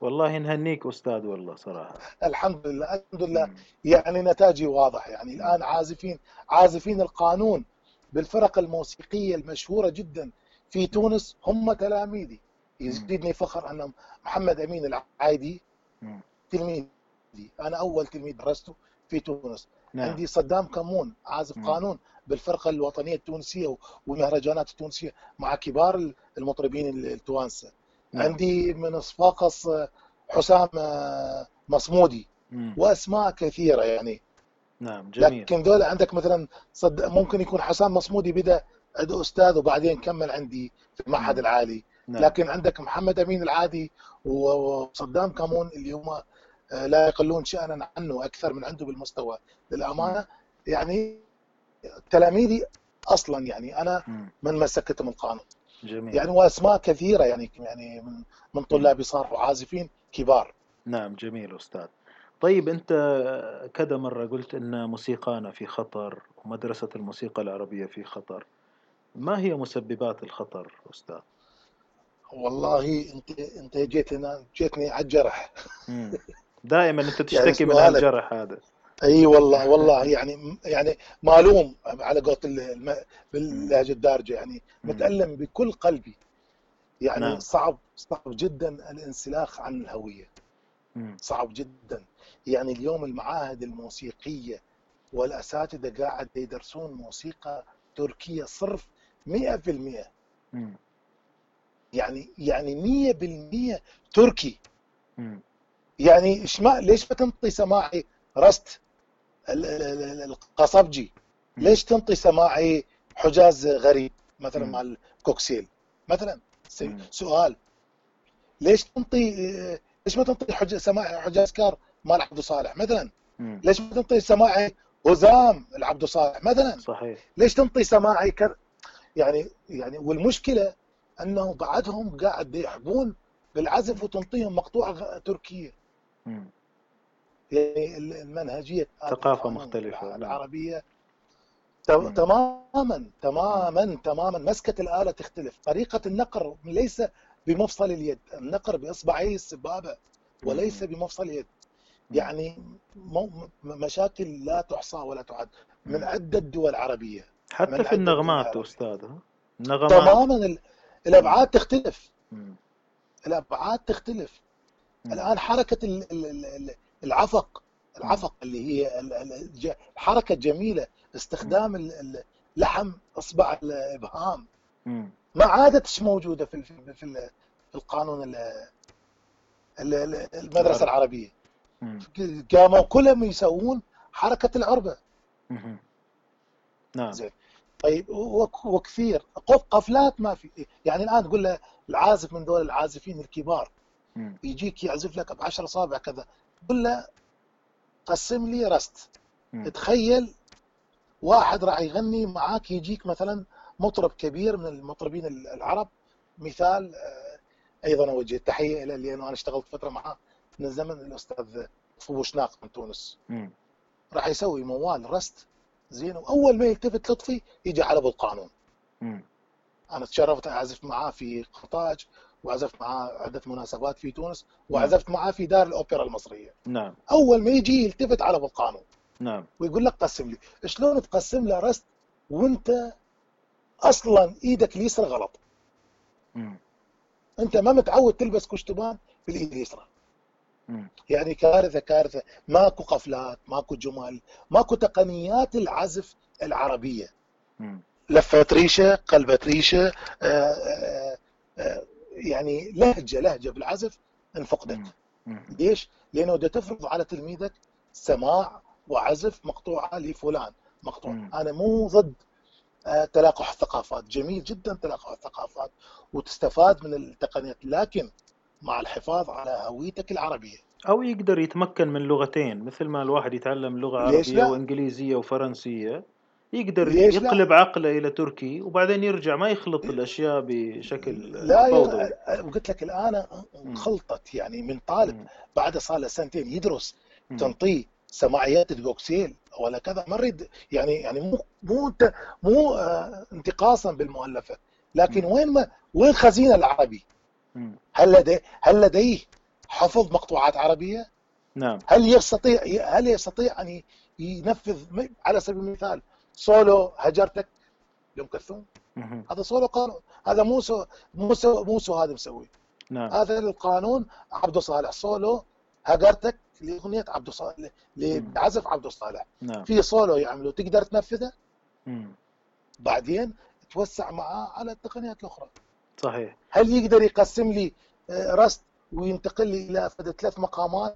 والله نهنيك أستاذ والله صراحة. الحمد لله الحمد لله. يعني نتاجي واضح يعني الآن عازفين عازفين القانون. بالفرق الموسيقية المشهورة جدا في تونس هم تلاميذي يزيدني فخر أن محمد أمين العايدي. تلميذي أنا أول تلميذ درسته في تونس نعم عندي صدام كمون عازف مم. قانون بالفرقة الوطنية التونسية والمهرجانات التونسية مع كبار المطربين التوانسة نعم. عندي من صفاقس حسام مصمودي مم. وأسماء كثيرة يعني نعم جميل. لكن دول عندك مثلا صد ممكن يكون حسام مصمودي بدا عنده أستاذ وبعدين كمل عندي في المعهد. العالي. نعم. لكن عندك محمد أمين العادي وصدام كمون اللي هم آه، لا يقلون شأنا عنه أكثر من عنده بالمستوى. للأمانة يعني تلاميذي أصلا يعني أنا. من مسكتهم القانون. جميل. يعني وأسماء كثيرة يعني يعني من من طلابي صاروا عازفين كبار. نعم جميل أستاذ. طيب أنت كذا مرة قلت أن موسيقانا في خطر ومدرسة الموسيقى العربية في خطر. ما هي مسببات الخطر أستاذ؟ والله أنت أنت جيت لنا جيتني على الجرح. مم. دائما أنت يعني تشتكي من سؤالك. هالجرح هذا. أي والله والله يعني يعني معلوم على قولة الم- باللهجه الدارجة. يعني. متألم بكل قلبي. يعني نعم. صعب صعب جدا الانسلاخ عن الهوية. مم. صعب جدا. يعني اليوم المعاهد الموسيقية والأساتذة قاعد يدرسون موسيقى تركية صرف 100% مم. يعني يعني 100% تركي مم. يعني إيش ما ليش ما تنطي سماعي رست ال- ال- ال- القصبجي. ليش تنطي سماعي حجاز غريب مثلا مم. مع الكوكسيل مثلا. سؤال ليش تنطي ليش ما تنطي حج... سماعي حجاز كار مال عبد صالح مثلا مم. ليش ما تنطي سماعي هزام العبد صالح مثلا صحيح ليش تنطي سماعي كر... يعني يعني والمشكلة انه بعدهم قاعد يحبون بالعزف وتنطيهم مقطوعة تركية مم. يعني ال- المنهجية مختلفة الع- نعم العربية مم. تماما. تماما تماما مسكة الآلة تختلف طريقة النقر ليس بمفصل اليد النقر بإصبعي السبابة وليس. بمفصل اليد. يعني مشاكل لا تحصى ولا تعد من. عدة دول عربية حتى في النغمات ها؟ النغمات تماما. الأبعاد تختلف مم. الأبعاد تختلف مم. الآن حركة ال- ال- ال- ال- العفق. العفق اللي هي الحركه الجميله. استخدام لحم أصبع الإبهام. ما عادتش موجودة في في ال- في القانون ال- ال- ال- المدرسة العربي العربية. قاموا كلهم يسوون حركة العربة. نعم. زين. طيب وك- وكثير. قف- قفلات ما في. يعني الآن تقول له العازف من دول العازفين الكبار. يجيك يعزف لك بعشر اصابع كذا. قل له قسم لي رست. تخيل واحد راح يغني معاك يجيك مثلا مطرب كبير من المطربين العرب. مثال آه، أيضا أوجه التحية له لأنه أنا اشتغلت فترة معاه. من الزمن الاستاذ فوشناق من تونس. راح يسوي موال رست زين وأول ما يلتفت لطفي يجي على ابو القانون. مم. أنا تشرفت أعزف معاه في قرطاج وعزفت معاه عدة مناسبات في تونس وعزفت معاه في دار الأوبرا المصرية. نعم. أول ما يجي يلتفت على ابو القانون. نعم. ويقول لك قسم لي. شلون تقسم له رست وانت أصلا إيدك اليسرى غلط؟ مم. أنت ما متعود تلبس كشتبان بالايد اليسرى. يعني كارثة كارثة. ماكو قفلات ماكو جمل ماكو تقنيات العزف العربية. لفة ريشه قلبت ريشه آه، آه، آه، يعني لهجة لهجة بالعزف انفقدت. ليش؟ لأنه بدها تفرض على تلميذك سماع وعزف مقطوعة لفلان. مقطوع. أنا مو ضد تلاقح الثقافات. جميل جدا تلاقح الثقافات وتستفاد من التقنيات. لكن مع الحفاظ على هويتك العربية أو يقدر يتمكن من لغتين مثل ما الواحد يتعلم لغة عربية لا؟ وإنجليزية وفرنسية يقدر ليش لا؟ يقلب عقله إلى تركي وبعدين يرجع ما يخلط الأشياء بشكل لا فوضوي قلت لك الآن. انخلطت يعني من طالب. بعد صار له سنتين يدرس. تنطيه سماعيات الكوكسيل ولا كذا ما نريد يعني يعني مو مو انت مو آه، انتقاصا بالمؤلفة لكن. وين ما وين خزينة العربي؟ هل لديه هل لديه حفظ مقطوعات عربية؟ نعم. هل يستطيع هل يستطيع أن ينفذ على سبيل المثال سولو هجرتك لام كلثوم. هذا سولو قانون. هذا مو سو مو سو مو سو هذا مسوي. نعم. هذا القانون عبد الصالح سولو هجرتك لأغنية عبد الصالح. لعزف عبد الصالح نعم. في سولو يعمله تقدر تنفذه. بعدين توسع معاه على التقنيات الأخرى. صحيح هل يقدر يقسم لي آه، رست وينتقل لي إلى ثلاث مقامات.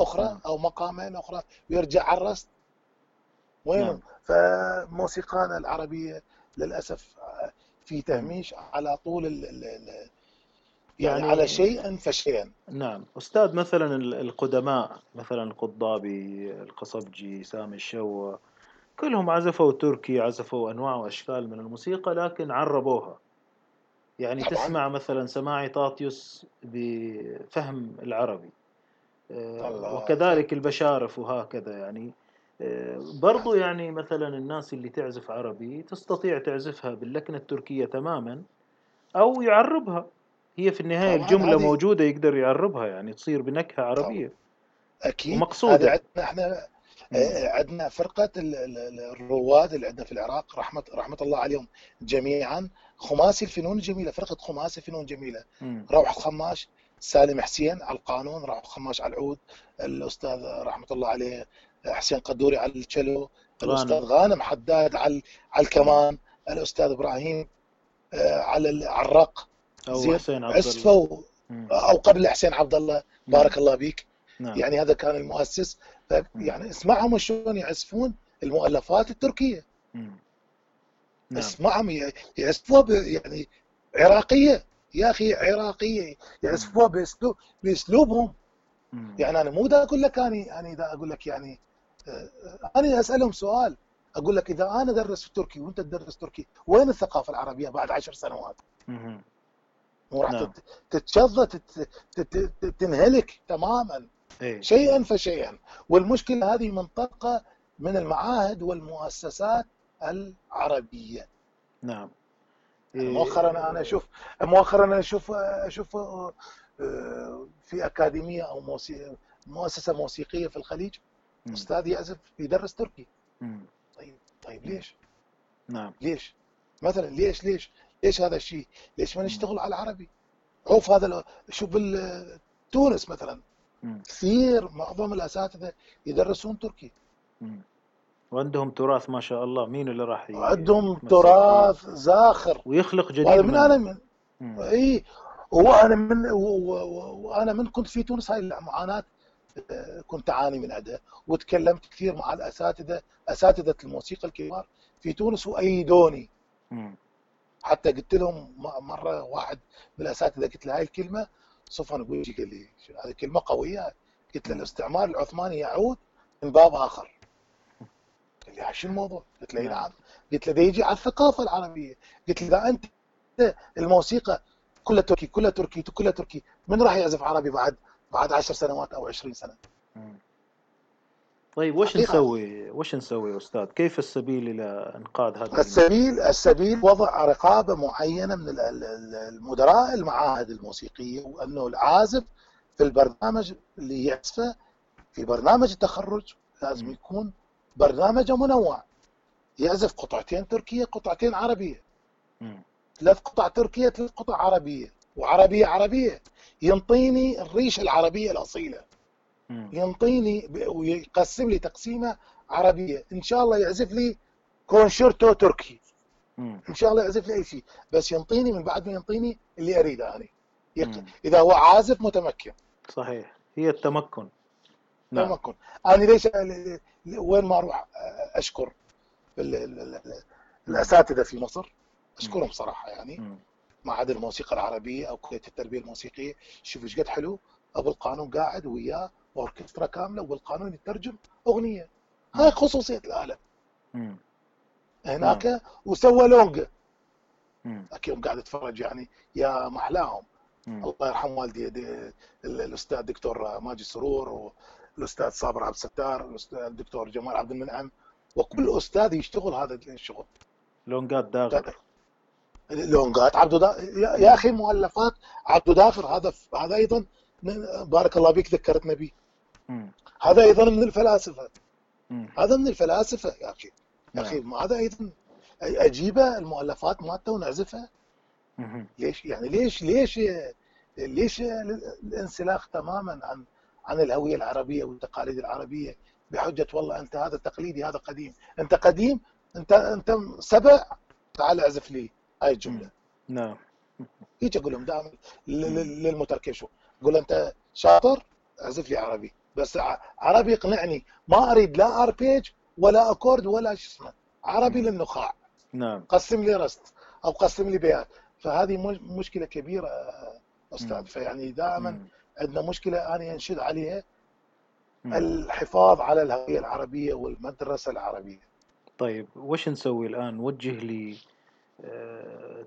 أخرى. أو مقامين أخرى ويرجع على الرست وينهم نعم. فموسيقانا العربية للأسف في تهميش على طول ال ال ال يعني, يعني- على شيئا فشيئا نعم أستاذ مثلا ال- القدماء مثلا القضابي القصبجي سامي الشوى كلهم عزفوا تركي عزفوا أنواع وأشكال من الموسيقى لكن عربوها. يعني طبعاً. تسمع مثلا سماعي طاطيوس بفهم العربي. آه، الله. وكذلك البشارف وهكذا يعني. آه، برضو يعني مثلا الناس اللي تعزف عربي تستطيع تعزفها باللكنة التركية تماما أو يعربها. هي في النهاية طبعاً الجملة هذه- موجودة يقدر يعربها يعني تصير بنكهة عربية. ومقصودة. هذا عندنا إحنا عندنا فرقة ال- ال- ال- الرواد اللي عندنا في العراق رحمه رحمة الله عليهم جميعا. خماسي الفنون الجميله فرقة خماسي الفنون الجميله مم. روح الخماش سالم حسين على القانون روح الخماش على العود الأستاذ رحمة الله عليه حسين قدوري على الشلو الأستاذ غانم حداد على على الكمان الأستاذ إبراهيم آه، على على الرق. زين. حسين عبد الله. أو قبل حسين عبد الله. بارك الله بيك نعم. يعني هذا كان المؤسس يعني اسمعهم شلون يعزفون المؤلفات التركية. نعم اسمعهم يعزفوها يعني عراقية يا أخي عراقية يعزفوها باسلوب بأسلوبهم. يعني أنا مو دا أقول لك أني أنا دا أقول لك يعني آه، أنا أسألهم سؤال أقول لك إذا أنا ادرس في تركي وأنت تدرس تركي وين الثقافة العربية بعد عشر سنوات؟ مو راح نعم. تت- تتشظى تت- تت- تت- تنهلك تماما إيه. شيئا فشيئا والمشكلة هذه منطقة من المعاهد والمؤسسات العربية نعم مؤخرا أنا أشوف مؤخرا أنا أشوف أشوف آه، في أكاديمية أو. مؤسسة موسيقية في الخليج. أستاذ يعزف يدرس تركي. طيب طيب ليش؟ نعم ليش؟ مثلا ليش ليش؟ ليش هذا الشيء؟ ليش ما نشتغل على العربي؟ عوف هذا شوف تونس مثلا. كثير معظم الأساتذة يدرسون تركي مم. وعندهم تراث ما شاء الله مين اللي راح يتمسك تراث؟ زاخر ويخلق جديد وهذا من. أنا من. إي وأنا من وأنا من كنت في تونس هاي المعاناة آه، كنت أعاني من عندها وتكلمت كثير مع الأساتذة أساتذة الموسيقى الكبار في تونس وأيدوني مم. حتى قلت لهم مرة واحد من الأساتذة قلت له هاي الكلمة صفن قويجي قال لي هذه كلمة قوية قلت له الاستعمار العثماني يعود من باب آخر قال لي شو الموضوع؟ قلت له إي نعم. نعم قلت له ده يجي على الثقافة العربية قلت له إذا أنت الموسيقى كلها تركي كلها تركي كلها تركي من راح يعزف عربي بعد بعد 10 سنوات أو 20 سنة؟ طيب وش حقيقة. نسوي وش نسوي أستاذ كيف السبيل إلى إنقاذ هذا؟ السبيل السبيل وضع رقابة معينة من ال- ال- ال- المدراء المعاهد الموسيقية وأنه العازف في البرنامج اللي يعزفه في برنامج التخرج لازم. يكون برنامجه منوع يعزف قطعتين تركية قطعتين عربية. ثلاث قطع تركية ثلاث قطع عربية وعربية عربية ينطيني الريشه العربية الأصيلة ينطيني ويقسم لي تقسيمة عربية. إن شاء الله يعزف لي كونشيرتو تركي. إن شاء الله يعزف لي أي شيء. بس ينطيني من بعد ما ينطيني اللي أريده أنا. مم. إذا هو عازف متمكن. صحيح. هي التمكن. نعم. تمكن. أنا ليش وين ما أروح أشكر ال- ال- ال- الأساتذة في مصر. أشكرهم صراحة يعني. معهد الموسيقى العربية أو كلية التربية الموسيقية. شوف إيش قد حلو. أبو القانون قاعد وياه. اوركسترا كاملة والقانون يترجم أغنية. هاي خصوصية الاله مم. هناك وسوى لونجا مم. أكيد قاعد أتفرج يعني يا محلاهم. الله يرحم والدي دي ال- الأستاذ دكتور ماجد سرور والأستاذ صابر عبد الستار الأستاذ الدكتور جمال عبد المنعم وكل أستاذ يشتغل هذا الشغل. لونجات داغر لونجات. عبدو دا... يا أخي مؤلفات عبدو داخر هذا هذا أيضا بارك الله بك ذكرتنا به. هذا أيضا من الفلاسفة. هذا من الفلاسفة يا أخي. يا أخي نعم. هذا أيضا أجيبه المؤلفات مالته ونعزفها. ليش؟ يعني ليش ليش ليش الانسلاخ تماما عن عن الهوية العربية والتقاليد العربية؟ بحجة والله أنت هذا تقليدي هذا قديم. أنت قديم أنت أنت سبع تعال اعزف لي هاي الجملة. نعم. يجي أقول لهم دائما للمتركب شو أقول له أنت شاطر؟ أعزف لي عربي. بس عربي يقنعني. ما أريد لا أربيج ولا أكورد ولا شو اسمه. عربي للنخاع. نعم. قسم لي رست أو قسم لي بيات فهذه مش- مشكلة كبيرة أستاذ. فيعني دائما. عندنا مشكلة أنا انشد عليها. الحفاظ على الهوية العربية والمدرسة العربية. طيب وش نسوي الآن؟ وجه لي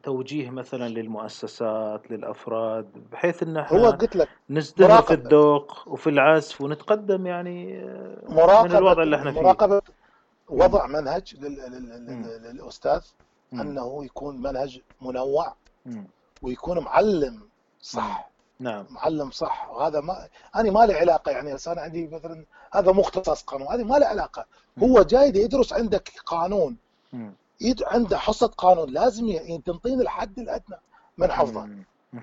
توجيه مثلا للمؤسسات للأفراد بحيث هو إحنا قلت لك نزدهر في. الذوق وفي العزف ونتقدم يعني آه، من الوضع اللي إحنا فيه. مراقبة وضع منهج للأستاذ. أنه يكون منهج منوع. ويكون معلم صح. نعم. معلم صح. وهذا ما أنا ما لي علاقة يعني أنا عندي مثلا هذا مو اختصاص قانون هذه ما له علاقة. هو جاي يدرس عندك قانون. عنده حصة قانون لازم ي- تنطيني الحد الأدنى من حفظه.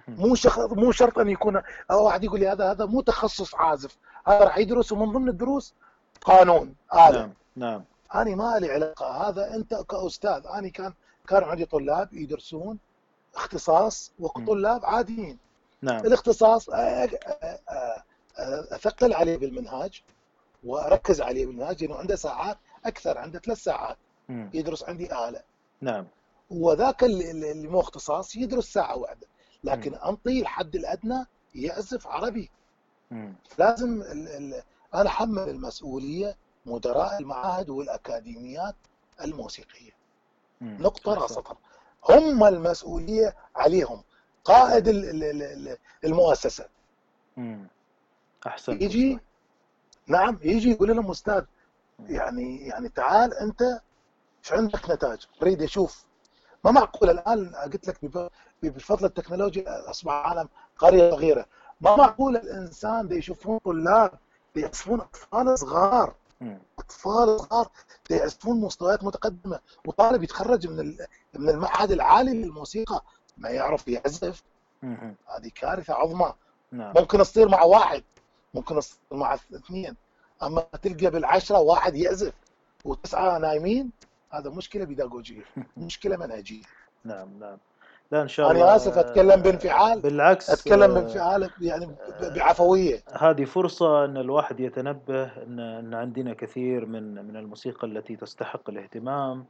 مو شخ... مو شرط أن يكون أو واحد يقول لي هذا هذا مو تخصص عازف. هذا راح يدرس ومن ضمن الدروس قانون آلة نعم نعم. أنا ما لي علاقة. هذا أنت كأستاذ أنا كان كان عندي طلاب يدرسون اختصاص وطلاب عاديين. نعم. الاختصاص أثقل عليه بالمنهاج وأركز عليه بالمنهاج لأنه عنده ساعات أكثر عنده ثلاث ساعات. مم. يدرس عندي آلة نعم وذاك اللي مو اختصاص يدرس ساعة واحدة لكن انطيه الحد الأدنى يعزف عربي مم. لازم ال ال أنا أحمل المسؤولية مدراء المعاهد والأكاديميات الموسيقية مم. نقطة أحسن. سطر هم المسؤولية عليهم قائد ال- ال- ال- ال- المؤسسة مم. أحسن يجي نعم يجي يقول لهم أستاذ يعني يعني تعال أنت إيش عندك نتائج؟ اريد أشوف ما معقول الآن قلت لك بف- بفضل التكنولوجيا أصبح العالم قرية صغيرة. ما معقول الإنسان دا يشوفون طلاب يعزفون أطفال صغار. أطفال صغار يعزفون مستويات متقدمة. وطالب يتخرج من من المعهد العالي للموسيقى. ما يعرف يعزف. هذه كارثة عظمى. نعم. ممكن تصير مع واحد. ممكن تصير مع اثنين. أما تلقى بالعشرة واحد يعزف. وتسعة نايمين. هذا مشكلة بيداغوجيه [LAUGHS] مشكلة منهجية. نعم نعم. لا إن شاء الله أنا آسف أتكلم بانفعال. بالعكس أتكلم آه، بانفعال يعني بعفوية. هذه فرصة أن الواحد يتنبه أن أن عندنا كثير من من الموسيقى التي تستحق الاهتمام.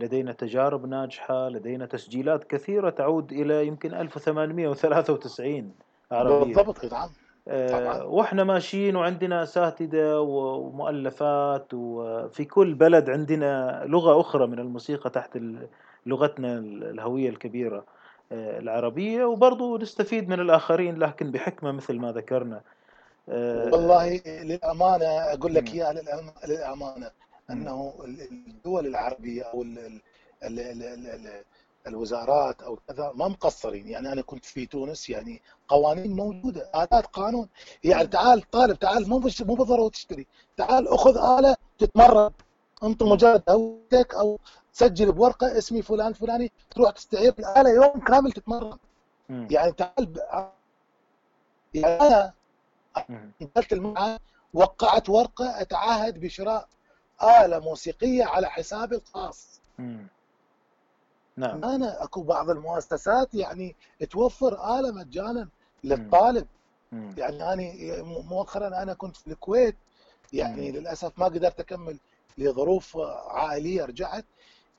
لدينا تجارب ناجحة لدينا تسجيلات كثيرة تعود إلى يمكن 1893 عربية. بالضبط نعم. طبعاً. وإحنا ماشيين وعندنا اساتذه ومؤلفات وفي كل بلد عندنا لغة أخرى من الموسيقى تحت لغتنا الهوية الكبيرة آه، العربية وبرضو نستفيد من الآخرين لكن بحكمة مثل ما ذكرنا آه، والله للأمانة أقول لك. إياها للأمانة أنه ال- الدول العربية أو ال ال ال ال ال ال الوزارات أو كذا ما مقصرين يعني أنا كنت في تونس يعني قوانين موجودة الات قانون يعني. تعال طالب تعال مو مو بالضرورة تشتري تعال أخذ آلة تتمرن أنت مجرد هويتك أو تسجل بورقة اسمي فلان فلاني تروح تستعير الآلة يوم كامل تتمرن. يعني تعال ب... يعني أنا. دخلت المعهد وقعت ورقة اتعهد بشراء آلة موسيقية على حسابي الخاص. نعم. أنا أكو بعض المؤسسات يعني توفر آلة مجانا للطالب. مم. يعني أنا مؤخرا أنا كنت في الكويت يعني مم. للأسف ما قدرت أكمل لظروف عائلية رجعت.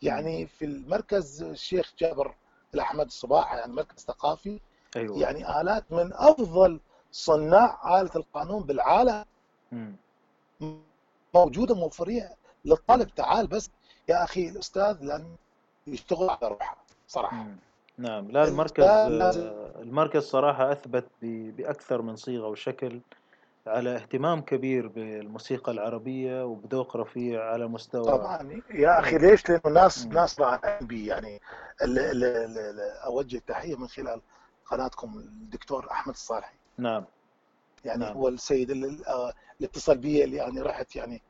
يعني في المركز الشيخ جابر الأحمد الصباح يعني مركز ثقافي. أيوه. يعني آلات من أفضل صناع آلة القانون بالعالم. مم. موجودة موفرية للطالب. تعال بس يا أخي الأستاذ لازم يشتغل على روحه صراحة مم. نعم لا المركز المركز صراحة أثبت ب- بأكثر من صيغة وشكل على اهتمام كبير بالموسيقى العربية وبذوق رفيع على مستوى طبعا يا أخي. ليش؟ لأنه ناس مم. ناس راعين بي يعني ال- ال- ال- أوجه تحية من خلال قناتكم الدكتور أحمد الصالحي نعم يعني نعم هو السيد اللي, آه، اللي اتصل بي اللي يعني رحت يعني.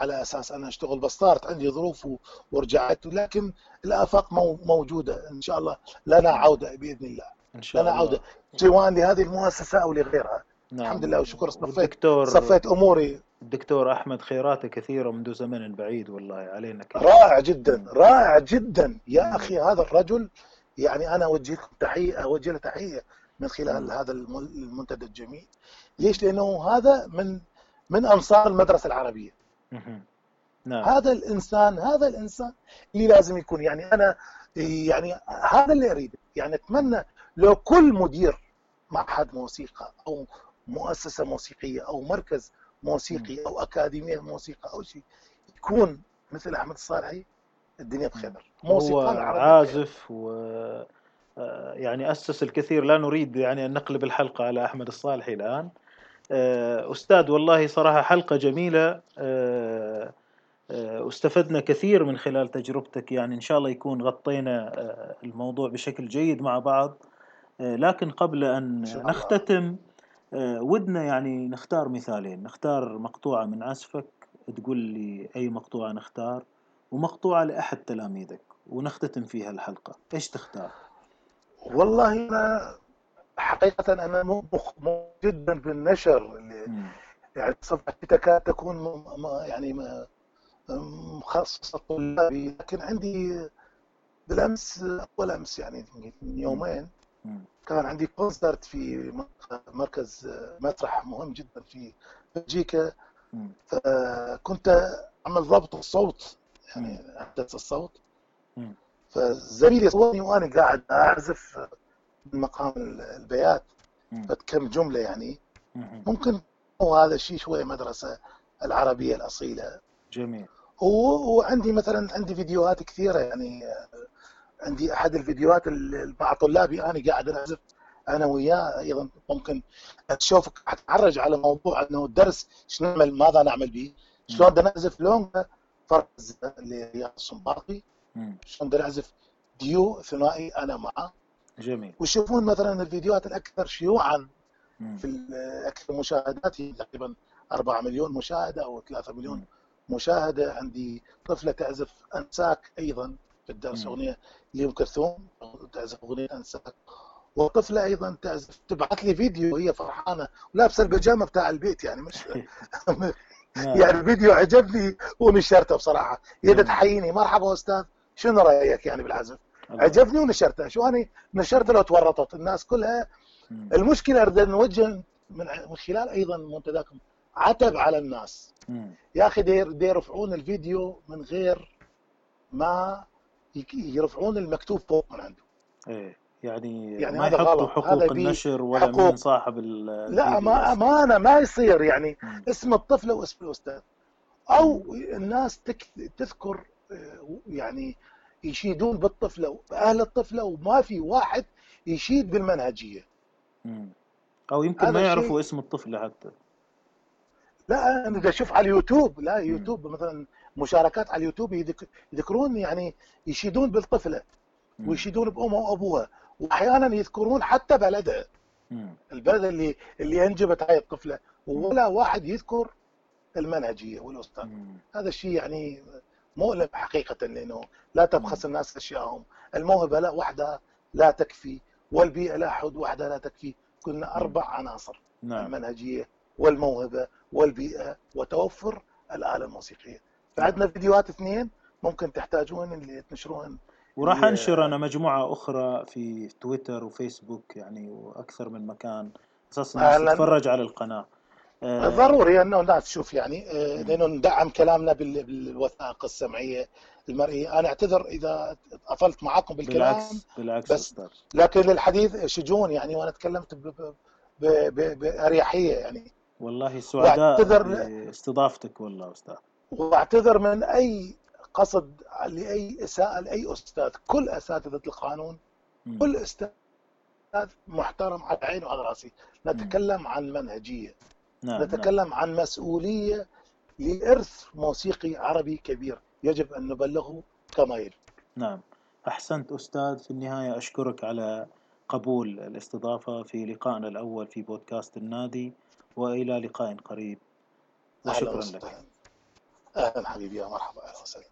على أساس أنا أشتغل بس صارت عندي ظروف ورجعت لكن الآفاق مو- موجودة إن شاء الله لنا. عودة بإذن الله إن شاء لنا الله عودة سواء لهذه المؤسسة أو لغيرها نعم الحمد لله والشكر صفيت والدكتور صفيت أموري الدكتور أحمد خيراته كثيرة منذ زمن بعيد والله علينا كلنا رائع جدا. رائع جدا يا مم. أخي هذا الرجل يعني أنا اوجه لكم تحية أوجه له تحية من خلال مم. هذا الم- المنتدى الجميل ليش؟ لأنه هذا من من أنصار المدرسة العربية. نعم. هذا الإنسان هذا الإنسان اللي لازم يكون يعني أنا يعني هذا اللي أريده. يعني أتمنى لو كل مدير معهد موسيقى أو مؤسسة موسيقية أو مركز. موسيقي أو أكاديمية موسيقى أو شيء يكون مثل أحمد الصالحي الدنيا. بخير. هو موسيقى بخير عازف و آه، يعني أسس الكثير. لا نريد يعني أن نقلب الحلقة على أحمد الصالحي الآن. آه، أستاذ والله صراحة حلقة جميلة. آه، آه، واستفدنا كثير من خلال تجربتك. يعني إن شاء الله يكون غطينا آه، الموضوع بشكل جيد مع بعض. آه، لكن قبل أن أن نختتم آه، ودنا يعني نختار مثالين. نختار مقطوعة من عزفك تقول لي أي مقطوعة نختار ومقطوعة لأحد تلاميذك ونختتم فيها الحلقة. إيش تختار؟ والله أنا حقيقة أنا مو مخ- جدا بالنشر. يعني صفحتي تكاد تكون يعني م- مخصصة طلابي لكن عندي بالأمس أول أمس يعني من. يومين. كان عندي كونسرت في مركز مسرح مهم جدا في بلجيكا. فكنت أعمل ضبط الصوت. يعني أحدث الصوت. فزميلي صورني وأنا قاعد أعزف من مقام البيات. فكم جملة يعني مم. ممكن هو هذا الشيء شوية مدرسة العربية الأصيلة جميل وعندي مثلا عندي فيديوهات كثيرة يعني عندي أحد الفيديوهات اللي مع طلابي أنا قاعد اعزف أنا وياه أيضا ممكن تشوفك حتعرج على موضوع إنه الدرس شو نعمل ماذا نعمل به. شلون بدنا نعزف لونجا فرز لرياض السنباطي مم. شلون بدنا نعزف ديو ثنائي أنا معه جميل. ويشوفون مثلا الفيديوهات الأكثر شيوعا مم. في أكثر مشاهدات هي تقريبا 4 مليون مشاهدة أو 3 مليون مم. مشاهدة. عندي طفلة تعزف أنساك أيضا في الدرس. أغنية لام كلثوم تعزف أغنية أنساك. وطفلة أيضا تعزف تبعث لي فيديو وهي فرحانة ولابسة البيجامة بتاع البيت يعني مش [LAUGHS] [LAUGHS] نعم. يعني الفيديو عجبني ونشرته بصراحة. هي تحييني مرحبا أستاذ شنو رأيك يعني بالعزف؟ عجبني ونشرته شو أنا نشرته لو تورطت. الناس كلها. المشكلة أريد نوجه من من خلال أيضا منتداكم عتب على الناس. يا أخي دير دير يرفعون الفيديو من غير ما يرفعون المكتوب فوق من عنده. إيه يعني يعني ما يحطوا حقوق النشر ولا حقوق. صاحب ال- لا ما امانه ما يصير. يعني مم. اسم الطفله واسم الأستاذ. أو الناس تك تذكر آه، يعني يشيدون بالطفلة بأهل الطفلة وما في واحد يشيد بالمنهجية مم. أو يمكن ما يعرفوا اسم الطفلة حتى لا أنا بدي أشوف على اليوتيوب لا مم. يوتيوب مثلا مشاركات على اليوتيوب يذك- يذكرون يعني يشيدون بالطفلة مم. ويشيدون بامها وأبوها واحيانا يذكرون حتى بلدها. البلد اللي اللي انجبت هاي الطفله. ولا واحد يذكر المنهجية والأستاذ. هذا الشيء يعني مؤلم حقيقة لأنه لا. تبخس الناس أشياءهم. الموهبة لا وحدها لا تكفي والبيئة لا حد وحدها لا تكفي. كنا مم. أربع عناصر نعم. المنهجية والموهبة والبيئة وتوفر الآلة الموسيقية. نعم. فعندنا فيديوهات اثنين ممكن تحتاجون اللي تنشروهن وراح اللي أنشر أنا مجموعة أخرى في تويتر وفيسبوك يعني وأكثر من مكان. أساس الناس تتفرج على القناة. آه ضروري أنه الناس تشوف يعني آه،. لأنه ندعم كلامنا بال- بالوثائق السمعية المرئية. أنا أعتذر إذا أطلت معاكم بالكلام بالعكس بالعكس بس لكن الحديث شجون يعني وأنا تكلمت بأريحية يعني. والله سعداء وأعتذر باستضافتك والله أستاذ. وأعتذر من أي قصد لأي اساءه لأي أستاذ. كل أساتذة القانون مم. كل أستاذ محترم على عيني وعلى رأسي. نتكلم عن منهجية. نعم نعم. نتكلم عن مسؤولية لإرث موسيقي عربي كبير يجب أن نبلغه كما يجب نعم. أحسنت أستاذ في النهاية أشكرك على قبول الاستضافة في لقائنا الأول في بودكاست النادي وإلى لقاء قريب. وشكرا لك. أهلا حبيبي يا مرحبا أهلا وسهلا.